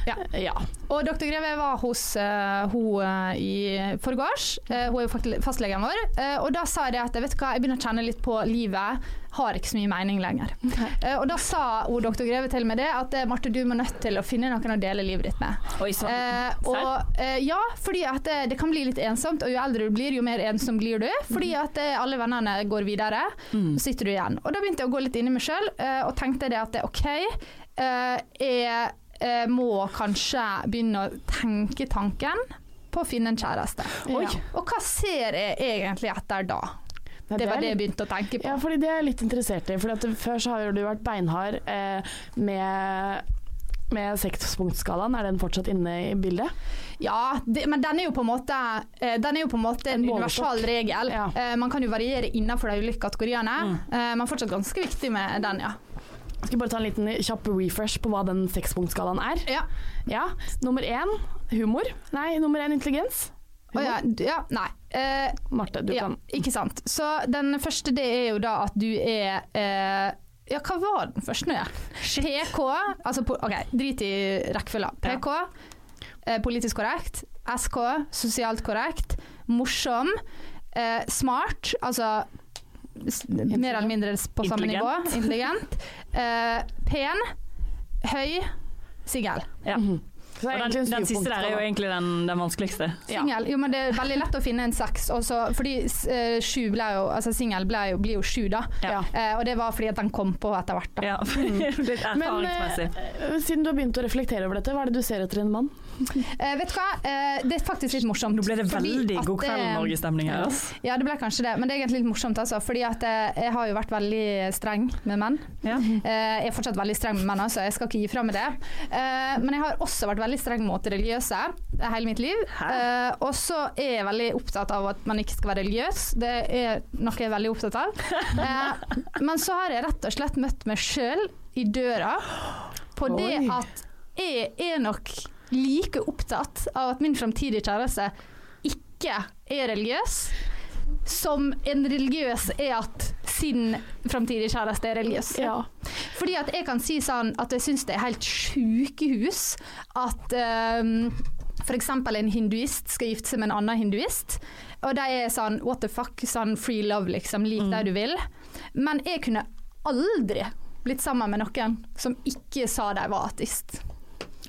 Ja. ja. Og dr. Greve var hos uh, hun eh, i forgårs. Uh, hun er jo fastlegen vår. Og da sa jeg at vet du hva, jeg begynner å kjenne litt på livet. Har ikke så mye mening lenger. Eh, og da sa hun doktor Greve til meg det at eh, Marte, du må nødt til å finne noen å dele livet ditt med. Oi sann. Eh, og eh, ja, fordi at det, det kan bli litt ensomt, og jo eldre du blir, jo mer ensom blir du. Fordi at eh, alle vennene går videre, så sitter du igjen. Og da begynte jeg å gå litt inn i meg sjøl, og tenkte det at det, OK, jeg må kanskje begynne å tenke tanken på å finne en kjæreste. Ja. Og hva ser jeg egentlig etter da? Nei, Det var det jeg begynte å tenke på. Ja, fordi det er jeg litt interessert i. Fordi Før så har du vært beinhard eh, med, med sekspunktskalaen. Er den fortsatt inne i bildet? Ja, det, men den er jo på en måte, eh, den jo på en måte en En universal regel. Ja. Eh, man kan jo variere innenfor de ulike kategoriene, eh, men fortsatt ganske viktig med den, ja. Jeg skal bare ta en liten kjapp refresh på hva den sekspunktskalaen er. Ja. Ja, Nummer én humor. Nei, nummer én intelligens. Å ja, ja, nei. Eh, Marte, du ja, kan ikke sant. Så den første det er jo da at du er eh, Ja, hva var den første nå ja? PK, altså OK, drit i rekkefølga. PK, eh, politisk korrekt. SK, sosialt korrekt. Morsom. Eh, smart, altså mer eller mindre på samme nivå. Intelligent. Eh, pen. Høy. Singel. Ja. Mm egentlig den, en den siste der er jo egentlig den, den vanskeligste. Singel. Jo, men det er veldig lett å finne en seks. Også, fordi uh, sju ble jo Altså singel blir jo sju, da. Ja. Uh, og det var fordi at den kom på etter hvert. Da. Ja, [laughs] litt Men erfaringsmessig. eh, siden du har begynt å reflektere over dette, hva er det du ser etter en mann? Eh, vet du hva, eh, det er faktisk litt morsomt. Nå ble det veldig at, God kveld eh, Norge-stemning her. ja. Ja, det ble kanskje det, men det er egentlig litt morsomt, altså. Fordi at jeg, jeg har jo vært veldig streng med menn. Ja. Eh, jeg er fortsatt veldig streng med menn, altså. Jeg skal ikke gi fra meg det. Eh, men jeg har også vært veldig streng mot religiøse hele mitt liv. Eh, og så er jeg veldig opptatt av at man ikke skal være religiøs. Det er noe jeg er veldig opptatt av. Eh, men så har jeg rett og slett møtt meg sjøl i døra på det Oi. at jeg er nok like opptatt av at min framtidige kjæreste ikke er religiøs, som en religiøs er at sin framtidige kjæreste er religiøs. Ja. Fordi at jeg kan si sånn at jeg syns det er helt sjukehus at um, f.eks. en hinduist skal gifte seg med en annen hinduist. Og de er sånn what the fuck, sånn free love, liksom. Lik det du vil. Men jeg kunne aldri blitt sammen med noen som ikke sa de var ateist.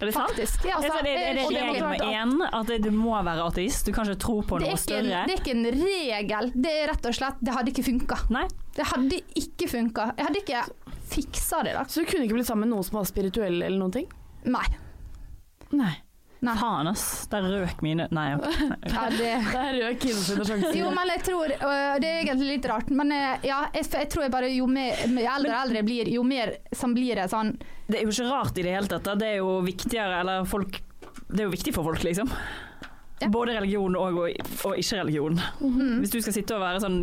Er det sant? Faktisk. Ja, altså, det, er det er det regel én? At du må være ateist? Du kan ikke tro på noe en, større? det er ikke en regel, det er rett og slett Det hadde ikke funka. Det hadde ikke funka. Jeg hadde ikke fiksa det, da. Så du kunne ikke blitt sammen med noen som var spirituell eller noen ting? Nei. Nei. Nei. Faen, ass. Der røk mine Nei. [laughs] Ja, det [laughs] Der røk Kine sine sjanser. Jo, men jeg tror øh, Det er egentlig litt rart, men øh, ja, jeg, jeg tror jeg bare jo mer jo eldre eldre jeg blir, jo mer sånn blir det sånn Det er jo ikke rart i det hele tatt. Det er jo viktigere, eller folk Det er jo viktig for folk, liksom. Ja. Både religion og, og ikke-religion. Mhm. Hvis du skal sitte og være sånn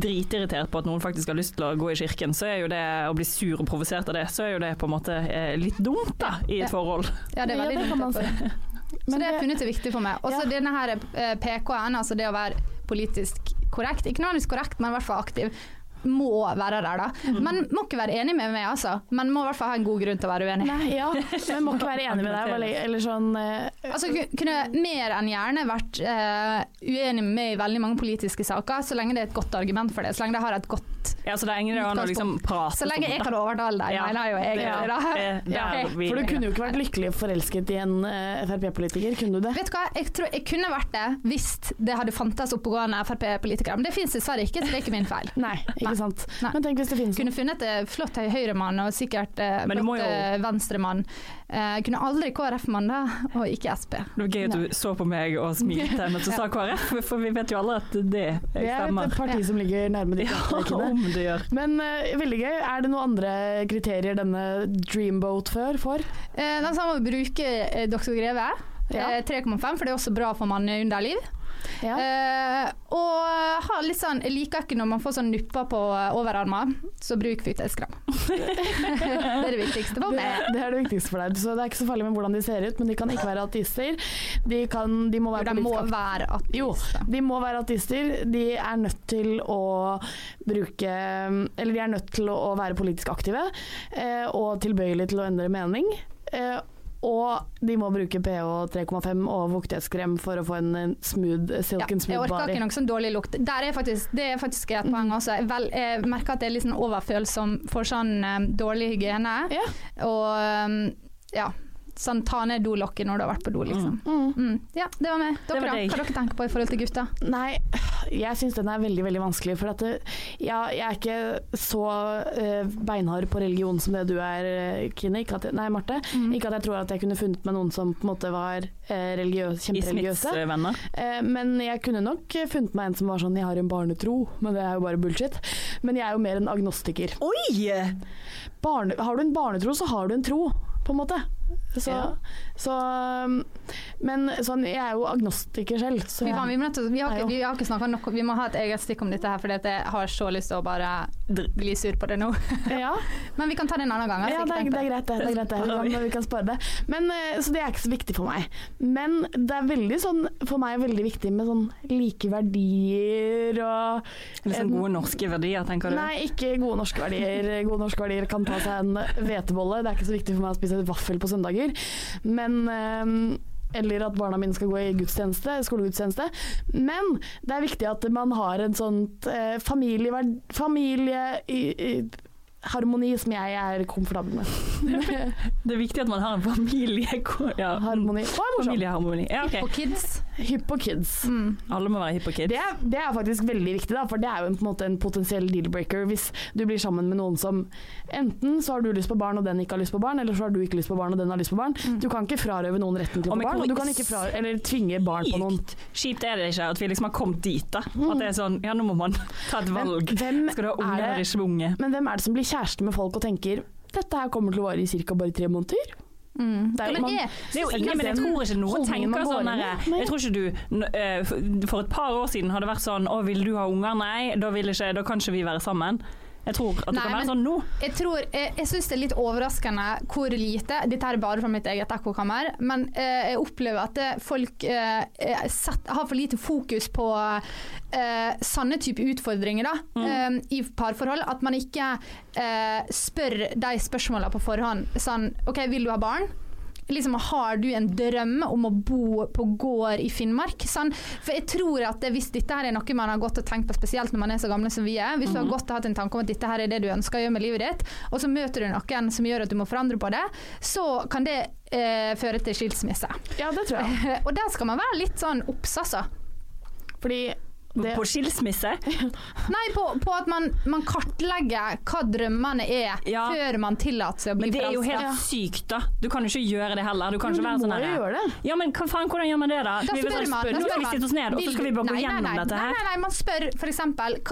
dritirritert på at noen faktisk har lyst til å gå i kirken, så er jo det å bli sur og provosert av det, så er jo det på en måte eh, litt dumt da, i et Ja. forhold. Ja, det er veldig det dumt. Så det har jeg funnet er viktig for meg. Og så Ja. denne her eh, PK-en, altså det å være politisk korrekt, ikke nødvendigvis korrekt, men i hvert fall aktiv, må være der, da. Men må ikke være enig med meg, altså. Men må i hvert fall ha en god grunn til å være uenig. Nei, ja. Men må ikke være enig med deg. Eller, eller sånn uh, Altså, kunne mer enn gjerne vært uh, uenig med meg i veldig mange politiske saker, så lenge det er et godt argument for det. Så lenge det har et godt Ja, så det er ingen å liksom prate Så lenge jeg kan overtale deg, Ja. mener jo jeg. [laughs] Ja. da. Er Ja. For du kunne jo ikke vært lykkelig forelsket i en uh, Frp-politiker, kunne du det? Vet du hva, jeg tror jeg kunne vært det hvis det hadde fantes oppegående Frp-politikere. Men det finnes dessverre ikke, så det er ikke min feil. Nei, ikke Nei. sant. Nei. Men tenk hvis det finnes Kunne funnet en flott høyremann og sikkert eh, flott jo- eh, venstremann. Eh, kunne aldri KrF-mann, da, og ikke Sp. Det var gøy at du så på meg og smilte [laughs] mens du sa KrF, for vi vet jo alle at det Det er et parti som ligger nærme Ja, om det gjør. Men eh, veldig gøy. Er det noen andre kriterier denne Dreamboat før får? Eh, den samme må bruke eh, Dr. Greve. Ja. Eh, 3,5, for det er også bra for manneunderliv. Ja. Uh, og har litt sånn, jeg liker ikke når man får sånn nupper på overarmen, så bruk fuktighetskrem. [laughs] det er det viktigste for meg. det er det viktigste for deg. Så det er ikke så farlig med hvordan de ser ut, men de kan ikke være ateister. De, kan, de må Jo, være de må være Jo, de må være ateister. De er nødt til å bruke Eller de er nødt til å være politisk aktive uh, og tilbøyelige til å endre mening. Eh, og de må bruke pH 3,5 og fuktighetskrem for å få en smooth, smooth, Ja, silken jeg orker body. ikke noe sånn dårlig lukt. Der er faktisk, det er faktisk et poeng også. Jeg, vel, jeg merker at jeg er litt sånn overfølsom for sånn um, dårlig hygiene. Ja. Og um, ja, sånn ta ned dolokket når du har vært på do, liksom. Mm. Ja, det var meg. Dere var da? Hva dere tenker på i forhold til gutta? Nei, jeg syns den er veldig veldig vanskelig. For at det, ja, jeg er ikke så uh, beinhard på religion som det du er, eh, Kine. Ikke at, jeg- nei, Marte. Mm. Ikke at jeg tror at jeg kunne funnet meg noen som på en måte var uh, religiøs, kjempereligiøse. eh. Eh, men jeg kunne nok eh, funnet meg en som var sånn 'jeg har en barnetro', men det er jo bare bullshit. Men jeg er jo mer en agnostiker. Oi! Barne, har du en barnetro, så har du en tro, på en måte. Så, Ja. så um, Men sånn, jeg er jo agnostiker selv. Så Vi, vi, må vi har ikke, vi har ikke snakka nok Vi må ha et eget stikk om dette her, for jeg har så lyst til å bare bli sur på det nå. [laughs] ja. Men vi kan ta det en annen gang. Altså, Ja, det er, det er greit, det. det, er greit, det. Vi, kan, vi kan spare det. Men, eh, så det er ikke så viktig for meg. Men det er veldig sånn, for meg veldig viktig med sånn like verdier og sånn gode norske verdier, tenker du? Nei, ikke gode norske verdier. Gode norske verdier kan ta seg en hvetebolle. Det er ikke så viktig for meg å spise vaffel på søndager. Men eh, eller at barna mine skal gå i gudstjeneste, skolegudstjeneste. Men det er viktig at man har en sånt eh, familieverd- familie... i- i- harmoni som jeg er komfortabel med. [laughs] Det er viktig at man har en familie... [laughs] Ja. Familieharmoni. Ja, okay. Og kids. Hypp på kids. Alle må være hypp på kids. Det det er faktisk veldig viktig, da, for det er jo en, på en måte en potensiell deal-breaker hvis du blir sammen med noen som enten så har du lyst på barn og den ikke har lyst på barn, eller så har du ikke lyst på barn og den har lyst på barn. Du kan ikke frarøve noen retten til å få barn, og du kan ikke frarøve, eller tvinge barn på noen. Kjipt er det ikke at vi liksom har kommet dit, da. At det er sånn Ja, nå må man ta et valg. hvem Skal du ha unge eller ikke unge? Men hvem er det som blir kjæreste med folk og tenker dette her kommer til å vare i ca. bare tre måneder? Mm. Det er- Ja, man- jeg, Det er jo ingen, men jeg tror ikke noen tenker sånn Nei. Jeg tror ikke du eh, For et par år siden hadde vært sånn Å, vil du ha unger? Nei, da, ikke, da kan ikke vi være sammen. Jeg tror at du Nei, kan være men- sånn nå. jeg, tror, jeg, jeg syns det er litt overraskende hvor lite Dette er bare fra mitt eget ekkokammer, men eh, jeg opplever at det, folk eh, eh, sett, har for lite fokus på eh, sanne type utfordringer da, eh, i parforhold. At man ikke eh, spør de spørsmålene på forhånd. Sånn OK, vil du ha barn? Liksom, har du en drøm om å bo på gård i Finnmark? Sånn, for jeg tror at det, Hvis dette her er noe man har gått og tenkt på, spesielt når man er så gamle som vi er Hvis du har gått og hatt en tanke om at dette her er det du ønsker å gjøre med livet ditt, og så møter du noen som gjør at du må forandre på det, så kan det eh, føre til skilsmisse. Ja, det tror jeg. [laughs] og der skal man være litt sånn obs, altså. Fordi det, På skilsmisse? [laughs] Nei, på, på at man, man kartlegger hva drømmene er, Ja. før man tillater seg å bli Men det er jo forelska. helt sykt, da. Du kan jo ikke gjøre det heller. Du kan ikke være sånn det. Ja, men hva faen, hvordan gjør man det, da? Da Vi spør man, Nå skal vi sitte oss ned, og så skal vi bare gå gjennom dette her. Nei, nei, nei, man spør f.eks.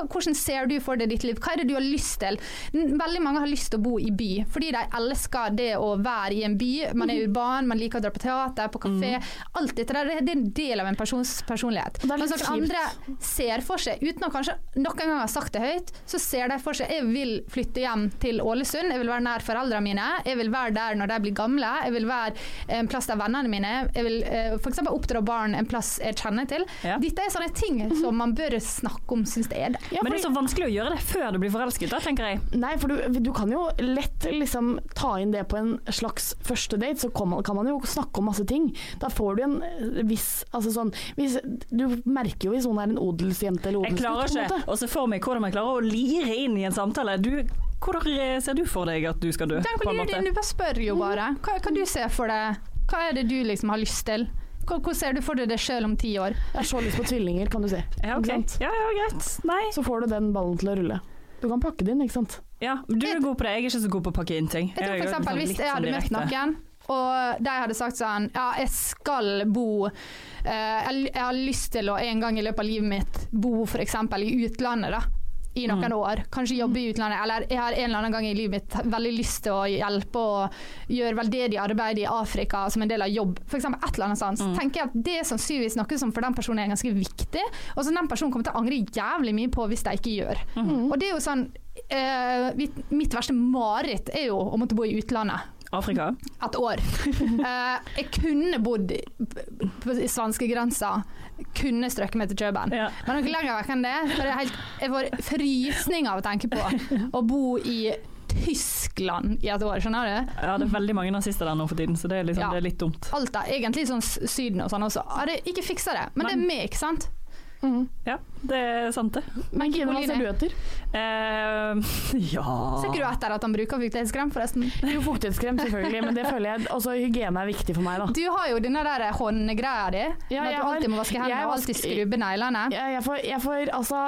hvordan ser du for deg ditt liv? Hva er det du har lyst til? Veldig mange har lyst til å bo i by, fordi de elsker det å være i en by. Man Mhm. er urban, man liker å dra på teater, på kafé. Alt dette der, det er en del av en persons personlighet. det er litt andre ser for seg, uten å kanskje noen gang ha sagt det høyt, så ser de for seg jeg vil flytte hjem til Ålesund, jeg vil være nær foreldrene mine, jeg vil være der når de blir gamle, jeg vil være en plass der vennene mine jeg vil eh, f.eks. oppdra barn en plass jeg kjenner til. Ja. Dette er sånne ting som man bør snakke om, syns jeg det. Ja, Men det er så vanskelig å gjøre det før du blir forelsket, da, tenker jeg. Nei, for du, du kan jo lett liksom ta inn det på en slags første date, så kan man, kan man jo snakke om masse ting. Da får du en eh, viss altså sånn, hvis, Du merker jo hvis noen er en odelsjente eller Jeg klarer odelsgutt. på en ikke måte. å se for meg hvordan jeg klarer å lire inn i en samtale. Du, hvordan ser du for deg at du skal dø? Tenk på en måte? du bare spør jo bare. Hva, kan du se for deg? Hva er det du liksom har lyst til? Hvordan ser du for deg det sjøl om ti år? Jeg har så lyst på tvillinger, kan du si. Ja, okay. Ja, ja, greit. Nei. Så får du den ballen til å rulle. Du kan pakke det inn, ikke sant. Ja, du er god på det. Jeg er ikke så god på å pakke inn ting. Jeg tror for eksempel liksom Hvis jeg sånn hadde møtt direkte. noen, og de hadde sagt sånn Ja, jeg skal bo eh, Jeg har lyst til å en gang i løpet av livet mitt bo f.eks. i utlandet, da. i noen år, kanskje jobbe i utlandet, eller jeg har en eller annen gang i livet mitt veldig lyst til å hjelpe og gjøre veldedig arbeid i Afrika som en del av jobb, f.eks. et eller annet sånt, så tenker jeg at det er sannsynligvis noe som for den personen er ganske viktig, og som den personen kommer til å angre jævlig mye på hvis de ikke gjør. Og det er jo sånn eh, mitt, mitt verste mareritt er jo å måtte bo i utlandet Afrika. et år. Uh, [laughs] jeg kunne bodd på svenskegrensa, kunne strøket meg til Kjøben. Ja. Men noe lenger vekk enn det, for det er helt, jeg får frysning av å tenke på å bo i Tyskland i et år, skjønner du? Ja, det er veldig mange nazister der nå for tiden, så det er, liksom, Ja. det er litt dumt. Alt da, egentlig sånn Syden og sånn også. Hadde ikke fiksa det, men, det er meg, ikke sant? Ja, det er sant det. Men Kine, hva ser du etter? Uh, [laughs] ja Ser ikke du etter at han bruker fuktighetskrem, forresten? Jo, fuktighetskrem selvfølgelig, men det føler jeg også hygiene er viktig for meg, da. Du har jo denne der håndgreia di, Ja, med at du har- alltid må vaske hendene og alltid skrubbe neglene. Jeg, jeg, får, jeg får altså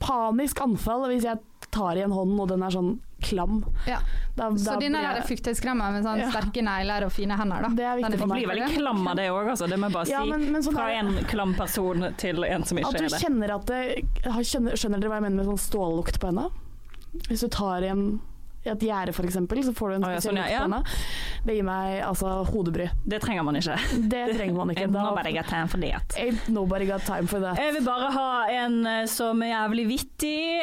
panisk anfall hvis jeg tar i en hånd og den er sånn klam. Ja. Da, Så da denne blir der jeg- fuktighetskremen med sånn Ja. sterke negler og fine hender, da. Det er viktig for meg. blir veldig klam av det òg, altså. Det må jeg bare si. Ja, men- men sånn Fra er en klam person til en som ikke er det. kjenner at det har- skjønner, skjønner dere hva jeg mener med sånn stållukt på henda? Hvis du tar i en, et gjerde f.eks., så får du en spesiell sånn, ja, henda. Det gir meg altså hodebry. Det trenger man ikke. Det trenger man ikke. [laughs] Ain't nobody got time for that. Ain't nobody got time for that. Jeg vil bare ha en eh, som er jævlig vittig,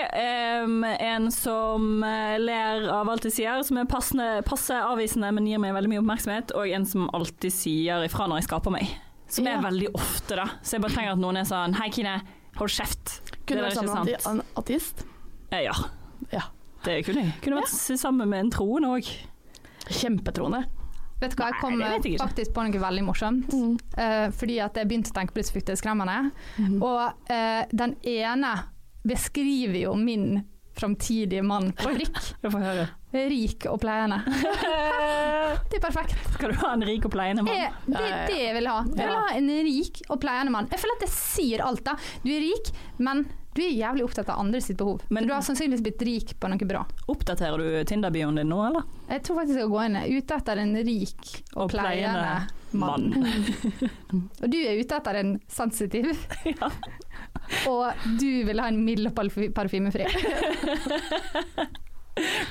um, en som eh, ler av alt jeg sier, som er passende, passe avvisende, men gir meg veldig mye oppmerksomhet, og en som alltid sier ifra når jeg skaper meg. Som Ja. er veldig ofte, da. Så jeg bare trenger at noen er sånn Hei, Kine, hold kjeft. Kunne det du der vært er ikke sammen med sant. en ateist? Eh, Ja. Det kunne. Kunne vært sammen med en troende òg. Kjempetroende. Vet du hva, jeg kom Nei, jeg faktisk på noe veldig morsomt. Mm. Uh, fordi at jeg begynte å tenke på disse fuktighetskremene. Mm. Og uh, den ene beskriver jo min framtidige mann på. Rik og pleiende. [laughs] Det er perfekt. Skal du ha en rik og pleiende mann? Jeg, det er det jeg vil ha. Jeg vil ha en rik og pleiende mann. Jeg føler at det sier alt. da. Du er rik, men du er jævlig opptatt av andre sitt behov. Men- du har sannsynligvis blitt rik på noe bra. Oppdaterer du Tinder-bioen din nå, eller? Jeg tror faktisk jeg skal gå inn ute etter en rik og, Og pleiende mann. [laughs] Og du er ute etter en sensitiv, [laughs] ja. og du vil ha en mild og parfymefri. [laughs]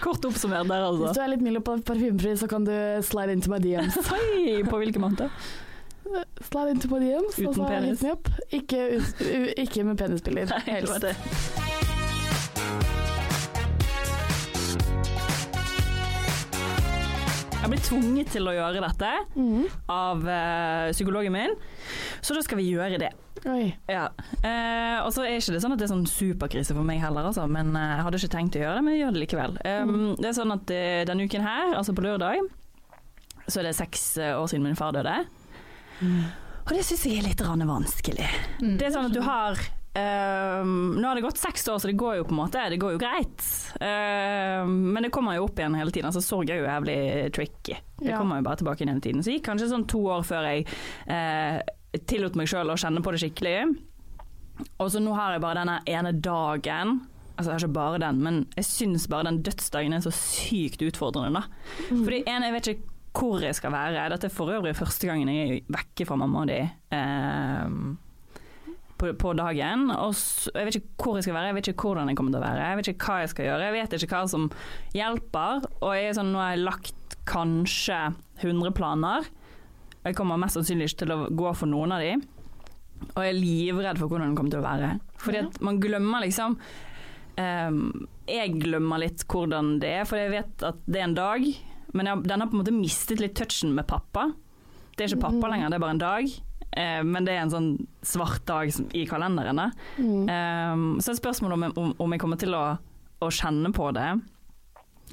Kort oppsummert der, altså. Hvis du er litt mild og parfymefri, så kan du slide into my DMs. Oi, på hvilken måte? Slide into my DMs, Uten altså, penis. Ikke, ikke med penisbilder, [laughs] helst. det. Jeg blir tvunget til å gjøre dette mm. av uh, psykologen min, så da skal vi gjøre det. Ja. Uh, og så er ikke det sånn at det er sånn superkrise for meg heller, altså. Men uh, jeg hadde ikke tenkt å gjøre det, men jeg gjør det likevel. Um, Det er sånn at denne uken her, altså på lørdag, så er det seks år siden min far døde. Og det syns jeg er litt vanskelig. Mm. Det er sånn at du har ehm, Nå har det gått seks år, så det går jo på en måte Det går jo greit. Ehm, men det kommer jo opp igjen hele tiden. Altså Sorg er jo jævlig tricky. Det Ja. kommer jo bare tilbake hele tiden. Så det gikk kanskje sånn to år før jeg uh, tillot meg sjøl å kjenne på det skikkelig. Og så nå har jeg bare denne ene dagen Altså det er ikke bare den, men jeg syns bare den dødsdagen er så sykt utfordrende, da. Fordi en, jeg vet ikke hvor jeg skal være. Dette er for øvrig første gangen jeg er vekke fra mamma og de eh, på, dagen. Så, jeg vet ikke hvor jeg skal være, jeg vet ikke hvordan jeg kommer til å være. Jeg vet ikke hva jeg skal gjøre, jeg vet ikke hva som hjelper. Og jeg er sånn, nå har jeg lagt kanskje 100 planer. Jeg kommer mest sannsynlig ikke til å gå for noen av de. Og jeg er livredd for hvordan det kommer til å være. Fordi at man glemmer liksom um, Jeg glemmer litt hvordan det er, for jeg vet at det er en dag. Men jeg, den har på en måte mistet litt touchen med pappa. Det er ikke pappa lenger, det er bare en dag. Eh, men det er en sånn svart dag i kalenderen. Mm. Ehm, så er spørsmålet om, om, om jeg kommer til å, å kjenne på det.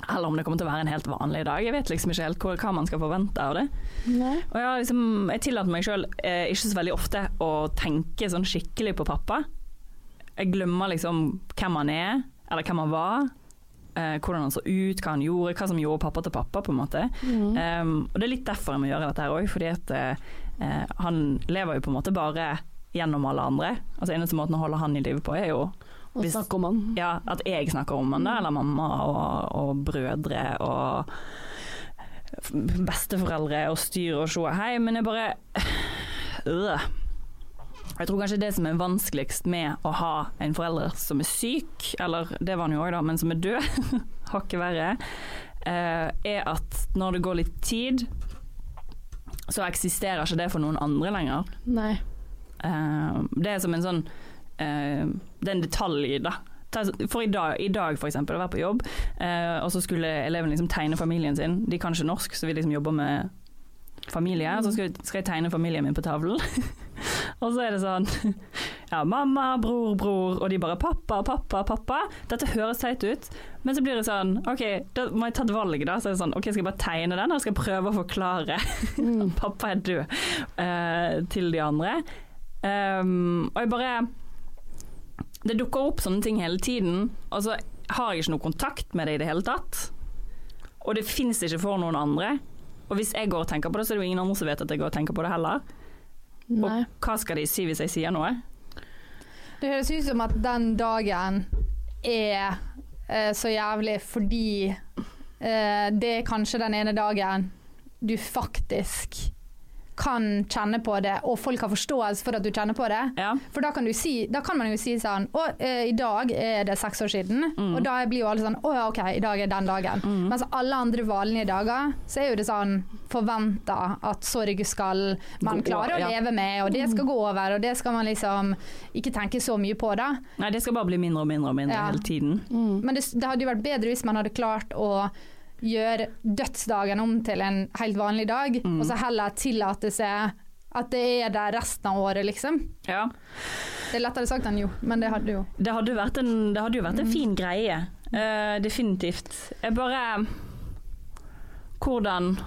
Eller om det kommer til å være en helt vanlig dag. Jeg vet liksom ikke helt hva, hva man skal forvente av det. Nei. Og jeg, liksom, jeg tillater meg sjøl eh, ikke så veldig ofte å tenke sånn skikkelig på pappa. Jeg glemmer liksom hvem han er, eller hvem han var. Eh, hvordan han så ut, hva han gjorde, hva som gjorde pappa til pappa, på en måte. Mm. Um, og det er litt derfor jeg må gjøre dette her òg, fordi at eh, eh, han lever jo på en måte bare gjennom alle andre. Altså Eneste måten å holde han i live på, er jo hvis, Å snakke om han. ja, at jeg snakker om han, da, eller mamma og, og brødre og besteforeldre og styr og sjå. Hei, men jeg bare [sighs] øh. Jeg tror kanskje det som er vanskeligst med å ha en forelder som er syk, eller det var han jo òg, da, men som er død, [laughs] hakket verre, eh, er at når det går litt tid, så eksisterer ikke det for noen andre lenger. Nei. Eh, det er som en sånn eh, Det er en detalj, da. For i dag, i dag for eksempel, å være på jobb, og så skulle eleven liksom tegne familien sin. De kan ikke norsk, så vi liksom jobber med familie. Og så skal, skal jeg tegne familien min på tavlen. [laughs] og så er det sånn [laughs] Ja, mamma, bror, bror, og de bare pappa, pappa, pappa. Dette høres teit ut, men så blir det sånn OK, da må jeg ta et valg, da. Så er det sånn OK, skal jeg bare tegne den, eller skal jeg prøve å forklare at [laughs] pappa er død uh, til de andre? Um, og jeg bare Det dukker opp sånne ting hele tiden, og så har jeg ikke noe kontakt med det i det hele tatt. Og det fins ikke for noen andre. Og hvis jeg går og tenker på det, så er det jo ingen andre som vet at jeg går og tenker på det heller. Nei. Og hva skal de si hvis jeg sier noe? Det høres ut som at den dagen er eh, så jævlig fordi eh, det er kanskje den ene dagen du faktisk kan kjenne på det, og folk har forståelse for at du kjenner på det. For da kan, du si, da kan man jo si sånn Å, eh, i dag er det seks år siden. Mm. Og da blir jo alle sånn Å ja, OK, i dag er den dagen. Mens alle andre vanlige dager, så er jo det sånn forventa at sorg skal man klare å ja. leve med, og det skal gå over, og det skal man liksom ikke tenke så mye på, da. Nei, det skal bare bli mindre og mindre og mindre Ja. hele tiden. Men det, det hadde jo vært bedre hvis man hadde klart å gjøre dødsdagen om til en helt vanlig dag, Mm. og så heller tillate seg at det er der resten av året, liksom. Ja. Det er lettere sagt enn jo, men det hadde jo Det hadde, vært en, det hadde jo vært en Mm. fin greie. Uh, definitivt. Jeg bare Hvordan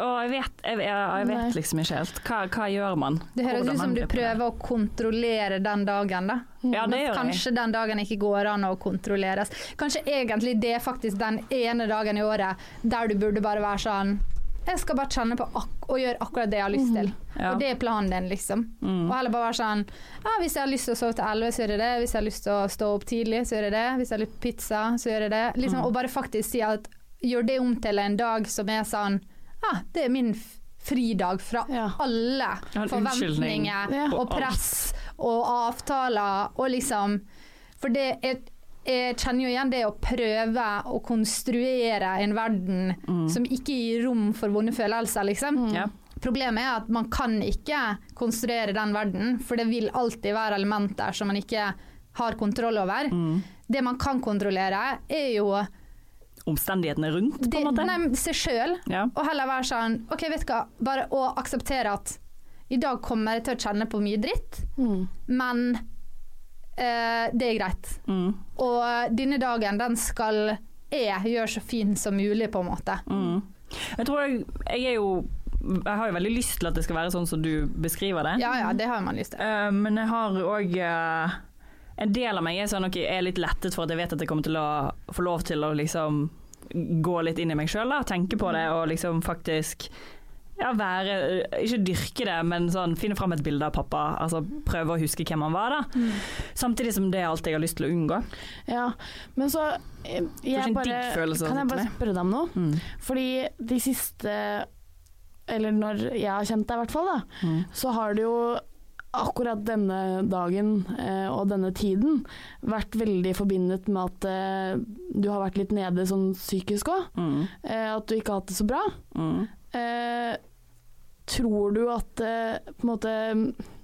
å, jeg vet, jeg, jeg, vet liksom ikke helt. Hva, hva gjør man? Det høres ut som du prøver å kontrollere den dagen, da. Ja, det gjør Kanskje jeg. den dagen ikke går an å kontrolleres. Kanskje egentlig det er faktisk den ene dagen i året der du burde bare være sånn Jeg skal bare kjenne på og gjøre akkurat det jeg har lyst til. Ja. Og det er planen din, liksom. Mm. Og heller bare være sånn ja, Hvis jeg har lyst til å sove til 11, så gjør jeg det. Hvis jeg har lyst til å stå opp tidlig, så gjør jeg det. Hvis jeg har lyst på pizza, så gjør jeg det. Liksom, Mm. Og bare faktisk si at gjør det om til en dag som er sånn ah, det er min fridag fra alle Ja, alle forventninger Ja. og press og avtaler og liksom For det er jeg kjenner jo igjen det å prøve å konstruere en verden som ikke gir rom for vonde følelser, liksom. Ja. Problemet er at man kan ikke konstruere den verden, for det vil alltid være elementer som man ikke har kontroll over. Det man kan kontrollere, er jo Omstendighetene rundt, på en måte? nei, seg sjøl, Ja. og heller være sånn OK, vet du hva, bare å akseptere at i dag kommer jeg til å kjenne på mye dritt, men eh, det er greit. Mm. Og denne dagen, den skal jeg gjøre så fin som mulig, på en måte. Mm. Jeg tror jeg, jeg er jo Jeg har jo veldig lyst til at det skal være sånn som du beskriver det. Ja ja, det har man lyst til. Uh, men jeg har òg En del av meg er sånn okay, er litt lettet for at jeg vet at jeg kommer til å få lov til å liksom gå litt inn i meg sjøl, tenke på det og liksom faktisk ja, være Ikke dyrke det, men sånn finne fram et bilde av pappa. Altså prøve å huske hvem han var, da. Samtidig som det er alt jeg har lyst til å unngå. Ja, men så jeg, jeg bare, følelse Kan jeg bare spørre deg om noe? Mm. Fordi de siste Eller når jeg har kjent deg, i hvert fall, da, Mm. så har du jo akkurat denne dagen eh, og denne tiden vært veldig forbindet med at eh, du har vært litt nede sånn psykisk òg. Mm. Eh, at du ikke har hatt det så bra. Mm. Eh, tror du at eh, på en måte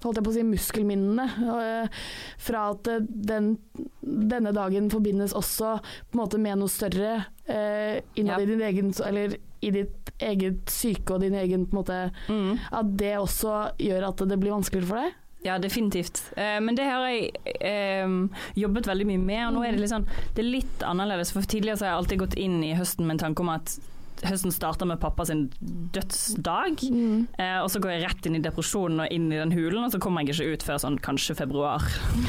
holdt jeg på å si muskelminnene eh, fra at den, denne dagen forbindes også på en måte med noe større eh, innad i din egen eller i ditt eget syke og din egen på en måte Mm. At det også gjør at det blir vanskeligere for deg? Ja, definitivt. Eh, men det har jeg eh, jobbet veldig mye med, og nå er det litt sånn Det er litt annerledes, for tidligere så har jeg alltid gått inn i høsten med en tanke om at høsten starta med pappa sin dødsdag, eh, og så går jeg rett inn i depresjonen og inn i den hulen, og så kommer jeg ikke ut før sånn kanskje februar.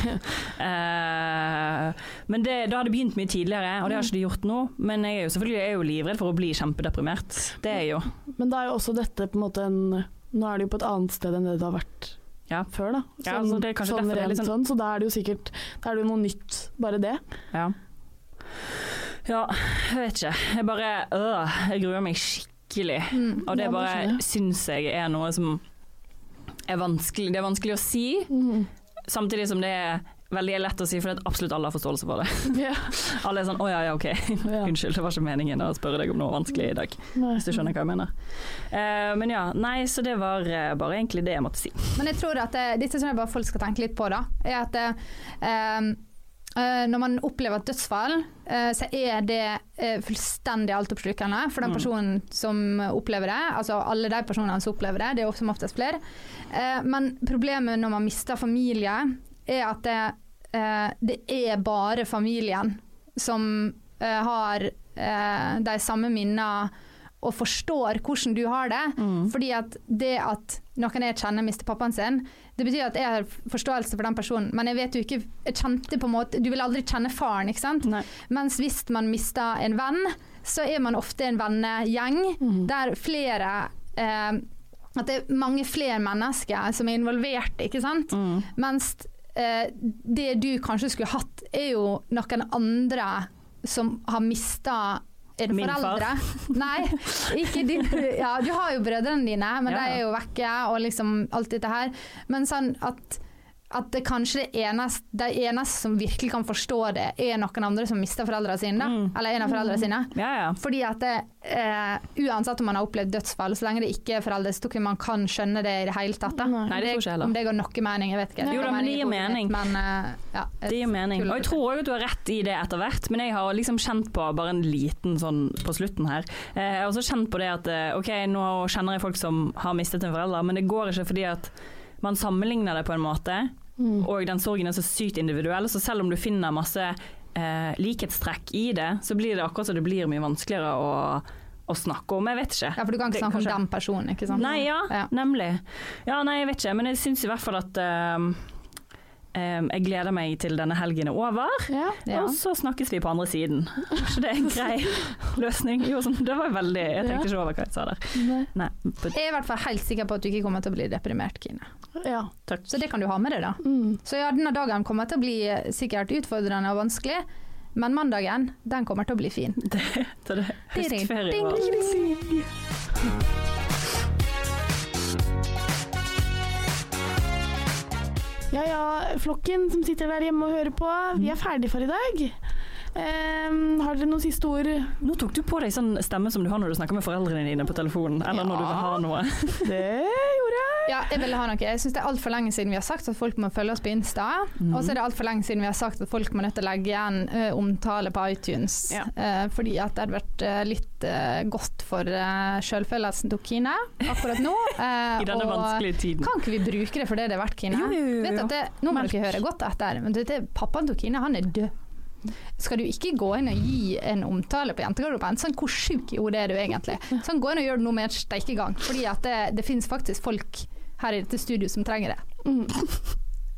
[laughs] eh, men det, da har det begynt mye tidligere, og det har ikke de gjort nå. Men jeg er jo selvfølgelig jeg er jo livredd for å bli kjempedeprimert. Det er jeg jo. Men da er jo også dette på en måte en Nå er det jo på et annet sted enn det det har vært før, da. Ja, altså det er kanskje sånn rent sånn- sånn, så da er det jo sikkert Da er det jo noe nytt, bare det. Ja. Ja, jeg vet ikke. Jeg bare øh, Jeg gruer meg skikkelig. Mm. Og det Ja, bare syns jeg er noe som er vanskelig, det er vanskelig å si, samtidig som det er veldig lett å si, for det er absolutt alle har forståelse for det. [laughs] Ja. [laughs] Alle er sånn 'å ja, ja, ok', [laughs] unnskyld, det var ikke meningen å spørre deg om noe vanskelig i dag. Nei. Hvis du skjønner hva jeg mener. Uh, men ja, nei, så det var uh, bare egentlig det jeg måtte si. Men jeg tror at uh, dette som jeg bare folk skal tenke litt på, da, er at når man opplever et dødsfall, eh, så er det eh, fullstendig altoppslukende for den personen som opplever det. Altså alle de personene som opplever det, det er som oftest flere. Eh, men problemet når man mister familie, er at det, eh, det er bare familien som eh, har eh, de samme minnene og forstår hvordan du har det. Fordi at det at noen jeg kjenner mister pappaen sin, det betyr at jeg har forståelse for den personen, men jeg vet jo ikke jeg kjente på en måte, Du vil aldri kjenne faren, ikke sant? Mens hvis man mister en venn, så er man ofte en vennegjeng der flere eh, At det er mange flere mennesker som er involvert, ikke sant? Mens eh, det du kanskje skulle hatt, er jo noen andre som har mista en Min far. foreldre. [laughs] Nei, ikke din. Ja, du har jo brødrene dine, men Ja. de er jo vekke, og liksom alt dette her. Men sånn at, at det kanskje det eneste, de eneste som virkelig kan forstå det, er noen andre som mister foreldrene sine, da. Eller en av foreldrene sine. Ja, ja. Fordi at det, eh, uansett om man har opplevd dødsfall, så lenge det ikke er foreldre, så tror jeg man kan skjønne det i det hele tatt. Nei, det jeg. Om det ga noe mening, jeg vet ikke. Jo da, men det gir mening. Men, eh, ja, Det gir mening. Og jeg tror òg at du har rett i det etter hvert, men jeg har liksom kjent på bare en liten sånn på slutten her. Eh, Jeg har også kjent på det at eh, OK, nå kjenner jeg folk som har mistet en forelder, men det går ikke fordi at man sammenligner det på en måte, og den sorgen er så sykt individuell, så selv om du finner masse eh, likhetstrekk i det, så blir det akkurat så det blir mye vanskeligere å, å snakke om. Jeg vet ikke. Ja, for du kan ikke snakke om den personen, ikke sant? Nei, ja, Ja. nemlig. Ja, nei, jeg vet ikke, men jeg syns i hvert fall at ehm, jeg gleder meg til denne helgen er over, Ja. Ja. og så snakkes vi på andre siden. Så det er en grei løsning. Jo, sånn, det var veldig Jeg tenkte ikke over hva jeg sa der. Nei. Nei, Jeg er i hvert fall helt sikker på at du ikke kommer til å bli deprimert, Kine. ja. takk. Så det kan du ha med deg, da. Mm. Så ja, denne dagen kommer til å bli eh, sikkert utfordrende og vanskelig, men mandagen, den kommer til å bli fin. [laughs] Det, det, det, Ding, høstferie ding, ding, ding. Ja ja, flokken som sitter der hjemme og hører på, vi er ferdige for i dag. Ehm, har dere noen siste ord? Nå tok du på deg sånn stemme som du har når du snakker med foreldrene dine på telefonen, eller når du vil ha noe. [laughs] Det gjorde jeg. Ja, jeg ville ha noe. Jeg syns det er altfor lenge siden vi har sagt at folk må følge oss på Insta. Mm. Og så er det altfor lenge siden vi har sagt at folk må nødt til å legge igjen ø, omtale på iTunes. Ja. Uh, fordi at det hadde vært uh, litt uh, godt for uh, sjølfølelsen til Kine akkurat nå. [laughs] Eh, I denne og vanskelige tiden. Kan ikke vi bruke det for det det er verdt, Kine? Jo, jo, jo, Vet at det, nå må dere høre godt etter, men det, det, pappaen til Kine han er død. Skal du ikke gå inn og gi en omtale på jentegarderoben? Sånn, hvor sjuk i hodet er du egentlig? Sånn, gå inn og gjør det nå med en steikegang. Fordi at det, det finnes faktisk folk her i dette studio som trenger det.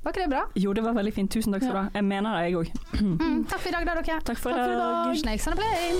Var ikke det bra? Jo, det var veldig fint. Tusen takk skal du ha. Jeg mener det, jeg òg. Mm, takk for i dag, da, dere. Takk for Takk for i dag. Snakes on a plane.